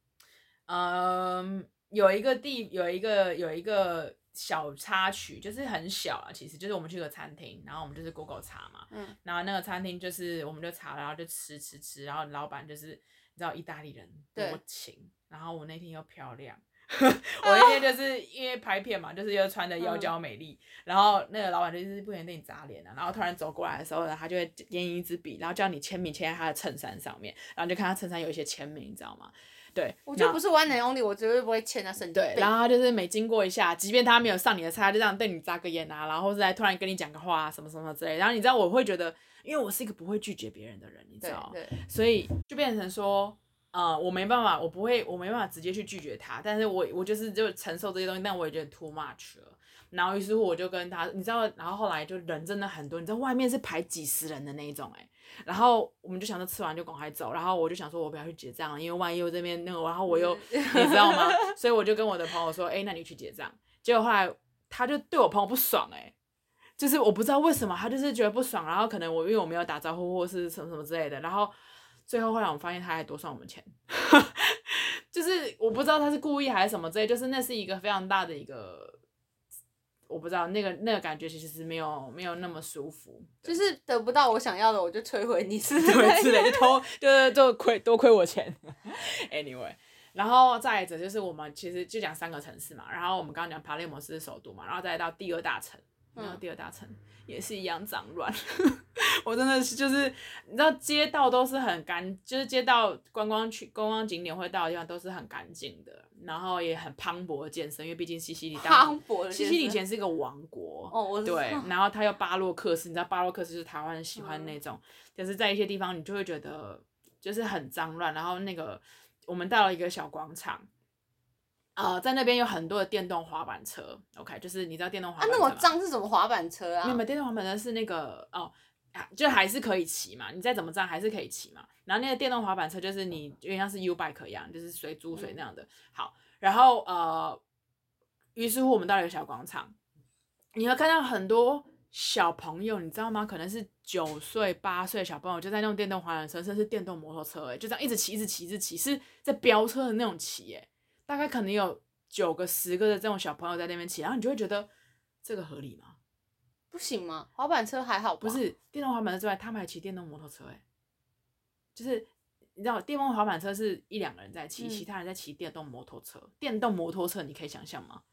嗯，有一个地，有一个有一个。小插曲就是很小啊，其实就是我们去个餐厅，然后我们就是 Google 查嘛，嗯，然后那个餐厅就是我们就查了，然后就吃吃吃，然后老板就是你知道意大利人多情，然后我那天又漂亮，我那天就是因为拍片嘛，就是又穿的妖娇美丽，嗯、然后那个老板就是不愿意对你砸脸啊，然后突然走过来的时候呢，他就会拈一支笔，然后叫你签名签在他的衬衫上面，然后就看他衬衫有一些签名，你知道吗？对，我就不是 one and only，我绝对不会欠他身体。对，然后他就是每经过一下，即便他没有上你的菜，他就这样对你眨个眼啊，然后是来突然跟你讲个话啊，什么什么之类。然后你知道我会觉得，因为我是一个不会拒绝别人的人，你知道，对，对，所以就变成说，呃，我没办法，我不会，我没办法直接去拒绝他，但是我我就是就承受这些东西，但我也觉得 too much 了。然后于是乎我就跟他，你知道，然后后来就人真的很多，你知道外面是排几十人的那一种，哎。然后我们就想着吃完就赶快走，然后我就想说，我不要去结账了，因为万一我这边那个，然后我又你知道吗？所以我就跟我的朋友说，哎，那你去结账。结果后来他就对我朋友不爽，哎，就是我不知道为什么，他就是觉得不爽，然后可能我因为我没有打招呼或是什么什么之类的，然后最后后来我们发现他还多算我们钱，就是我不知道他是故意还是什么之类，就是那是一个非常大的一个。我不知道那个那个感觉其实是没有没有那么舒服，就是得不到我想要的，我就摧毁你，是 对，是的，就偷，就是就亏多亏我钱。Anyway，然后再者就是我们其实就讲三个城市嘛，然后我们刚刚讲帕雷摩是首都嘛，然后再到第二大城。然后第二大城也是一样脏乱，我真的是就是你知道街道都是很干，就是街道观光区观光景点会到的地方都是很干净的，然后也很磅礴的建设，因为毕竟西西里当西西里以前是一个王国，哦，对，然后它又巴洛克式，你知道巴洛克式是台湾人喜欢那种，就是在一些地方你就会觉得就是很脏乱，然后那个我们到了一个小广场。呃，在那边有很多的电动滑板车，OK，就是你知道电动滑板车吗？啊，那么脏是什么滑板车啊？没有，电动滑板车是那个哦，就还是可以骑嘛，你再怎么脏还是可以骑嘛。然后那个电动滑板车就是你有点像是 U bike 一样，就是随租随那样的。嗯、好，然后呃，于是乎我们到了一个小广场，你会看到很多小朋友，你知道吗？可能是九岁八岁小朋友就在那种电动滑板车，甚至是电动摩托车，哎，就这样一直骑，一直骑，一直骑，是在飙车的那种骑，哎。大概可能有九个、十个的这种小朋友在那边骑，然后你就会觉得这个合理吗？不行吗？滑板车还好吧？不是电动滑板车之外，他们还骑电动摩托车，哎，就是你知道，电动滑板车是一两个人在骑，嗯、其他人在骑电动摩托车。电动摩托车你可以想象吗？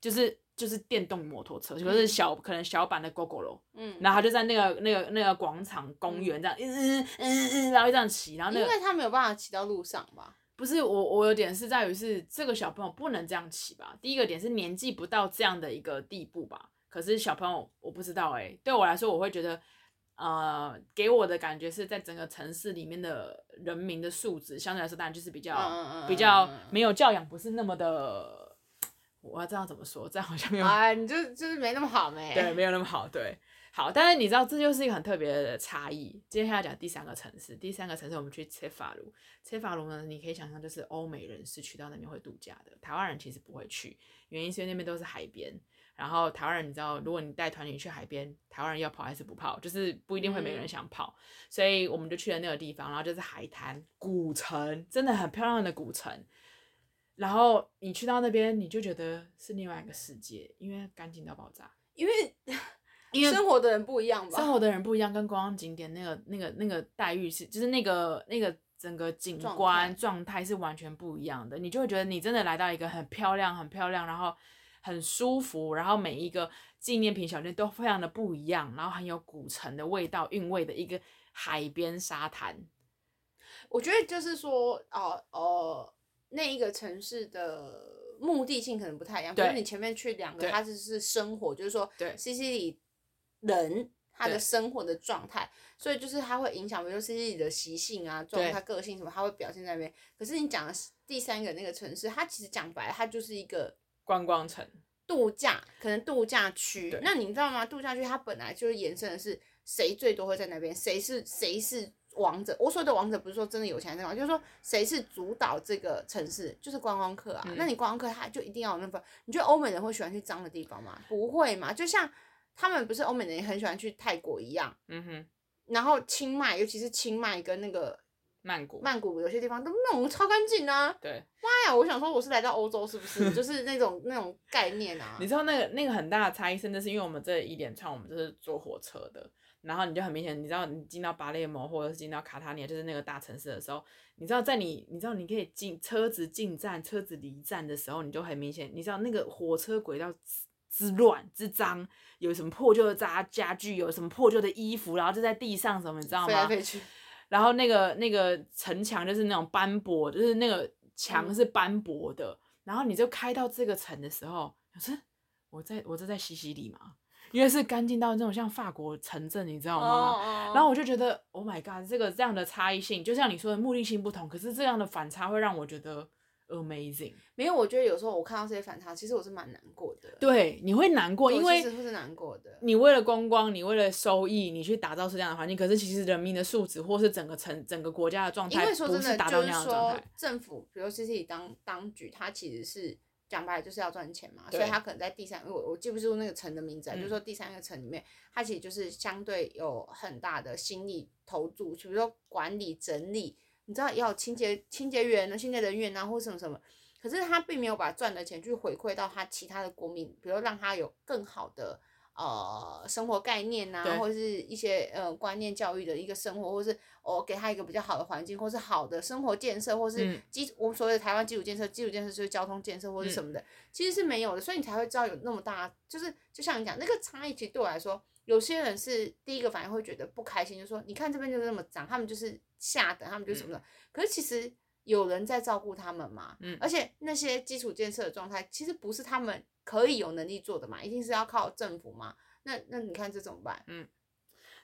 就是就是电动摩托车，就是小、嗯、可能小版的 Gogoro，嗯，然后他就在那个那个那个广场公园这样，嗯嗯嗯嗯，然后这样骑，然后、那个、因为他没有办法骑到路上吧。不是我，我有点是在于是这个小朋友不能这样骑吧。第一个点是年纪不到这样的一个地步吧。可是小朋友我不知道哎、欸，对我来说我会觉得，呃，给我的感觉是在整个城市里面的人民的素质相对来说当然就是比较、嗯、比较没有教养，不是那么的，我要这样怎么说？这样好像没有，哎，你就就是没那么好没？对，没有那么好，对。好，但是你知道这就是一个很特别的差异。接下来讲第三个城市，第三个城市我们去切法卢。切法卢呢，你可以想象就是欧美人士去到那边会度假的，台湾人其实不会去，原因是因为那边都是海边。然后台湾人你知道，如果你带团你去海边，台湾人要跑还是不跑，就是不一定会每个人想跑。嗯、所以我们就去了那个地方，然后就是海滩、古城，真的很漂亮的古城。然后你去到那边，你就觉得是另外一个世界，因为干净到爆炸，因为。因为生活的人不一样吧？生活的人不一样，跟观光景点那个那个那个待遇是，就是那个那个整个景观状态是完全不一样的。你就会觉得你真的来到一个很漂亮、很漂亮，然后很舒服，然后每一个纪念品小店都非常的不一样，然后很有古城的味道、韵味的一个海边沙滩。我觉得就是说，哦、呃、哦，那一个城市的目的性可能不太一样。比如你前面去两个，它就是生活，就是说，对，西西里人他的生活的状态，所以就是它会影响，比如说西西里的习性啊、状态、个性什么，他会表现在那边。可是你讲的第三个那个城市，它其实讲白了，它就是一个观光城、度假，可能度假区。那你知道吗？度假区它本来就是延伸的是谁最多会在那边，谁是谁是。王者，我说的王者不是说真的有钱人那种，就是说谁是主导这个城市，就是观光客啊。嗯、那你观光客他就一定要有那份。你觉得欧美人会喜欢去脏的地方吗？不会嘛。就像他们不是欧美人也很喜欢去泰国一样。嗯哼。然后清迈，尤其是清迈跟那个曼谷，曼谷有些地方都弄超干净啊。对。妈呀！我想说我是来到欧洲是不是？就是那种那种概念啊。你知道那个那个很大的差异，甚至是因为我们这一连串我们就是坐火车的。然后你就很明显，你知道你进到巴列摩或者是进到卡塔尼亚，就是那个大城市的时候，你知道在你你知道你可以进车子进站，车子离站的时候，你就很明显，你知道那个火车轨道之乱之脏，有什么破旧的家家具，有什么破旧的衣服，然后就在地上什么，你知道吗？飞来飞去。然后那个那个城墙就是那种斑驳，就是那个墙是斑驳的。嗯、然后你就开到这个城的时候，我是我在我这在西西里嘛。因为是干净到那种像法国城镇，你知道吗？Oh, oh. 然后我就觉得，Oh my god，这个这样的差异性，就像你说的目的性不同，可是这样的反差会让我觉得 amazing。没有，我觉得有时候我看到这些反差，其实我是蛮难过的。对，你会难过，因为其实是难过的。你为了观光，你为了收益，你去打造是这样的环境，可是其实人民的素质或是整个城、整个国家的状态，因为说真的，不是达样的状态。就是说政府，比如说自己当当局，它其实是。讲白了就是要赚钱嘛，所以他可能在第三，我我记不住那个城的名字，嗯、就是说第三个城里面，它其实就是相对有很大的心力投注，比如说管理整理，你知道要清洁清洁员呢，清洁人员啊，或什么什么，可是他并没有把赚的钱去回馈到他其他的国民，比如让他有更好的。呃，生活概念呐、啊，或者是一些呃观念教育的一个生活，或是我、哦、给他一个比较好的环境，或是好的生活建设，或是基、嗯、我们所谓的台湾基础建设，基础建设就是交通建设或是什么的，嗯、其实是没有的，所以你才会知道有那么大，就是就像你讲那个差异，其实对我来说，有些人是第一个反应会觉得不开心，就说你看这边就是那么脏，他们就是下等，他们就什么的，嗯、可是其实有人在照顾他们嘛，嗯，而且那些基础建设的状态，其实不是他们。可以有能力做的嘛，一定是要靠政府嘛。那那你看这怎么办？嗯，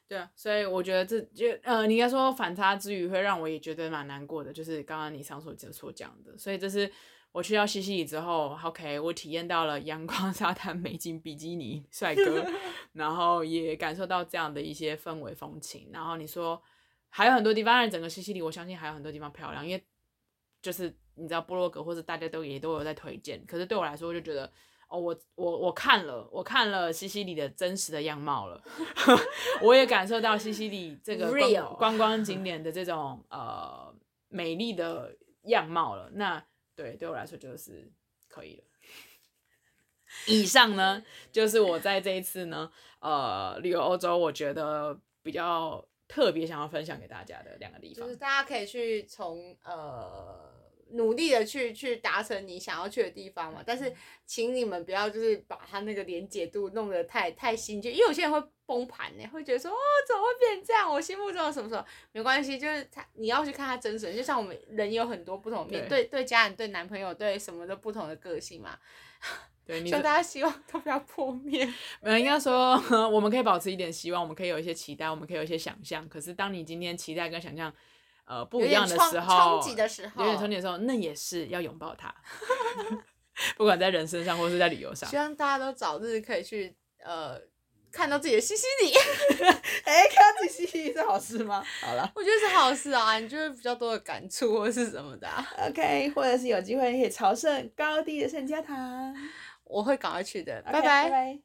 对啊，所以我觉得这就呃，你应该说反差之余会让我也觉得蛮难过的，就是刚刚你上所所讲的。所以这是我去到西西里之后，OK，我体验到了阳光沙滩、美景、比基尼帅哥，然后也感受到这样的一些氛围风情。然后你说还有很多地方，整个西西里，我相信还有很多地方漂亮，因为就是你知道波洛格或者大家都也都有在推荐。可是对我来说，我就觉得。哦，我我我看了，我看了西西里的真实的样貌了，我也感受到西西里这个观观光景点的这种呃美丽的样貌了。那对对我来说就是可以了。以上呢，就是我在这一次呢，呃，旅游欧洲，我觉得比较特别想要分享给大家的两个地方，就是大家可以去从呃。努力的去去达成你想要去的地方嘛，但是请你们不要就是把它那个连结度弄得太太心急，因为有些人会崩盘呢，会觉得说哦，怎么会变这样？我心目中的什么什么没关系，就是他你要去看他真实，就像我们人有很多不同面对对，家人、对男朋友、对什么的不同的个性嘛。对，所以大家希望都不要破灭。呃，应该说 我们可以保持一点希望，我们可以有一些期待，我们可以有一些想象。可是当你今天期待跟想象。呃，不一样的时候，有点冲击的时候，有点冲击的时候，那也是要拥抱它。不管在人身上，或是在旅游上，希望大家都早日可以去呃看到自己的西西里。哎、欸，看到自己西西里是好事吗？好了，我觉得是好事啊，你就会比较多的感触或是什么的、啊。OK，或者是有机会可以朝圣高地的圣家堂，我会赶快去的。拜拜。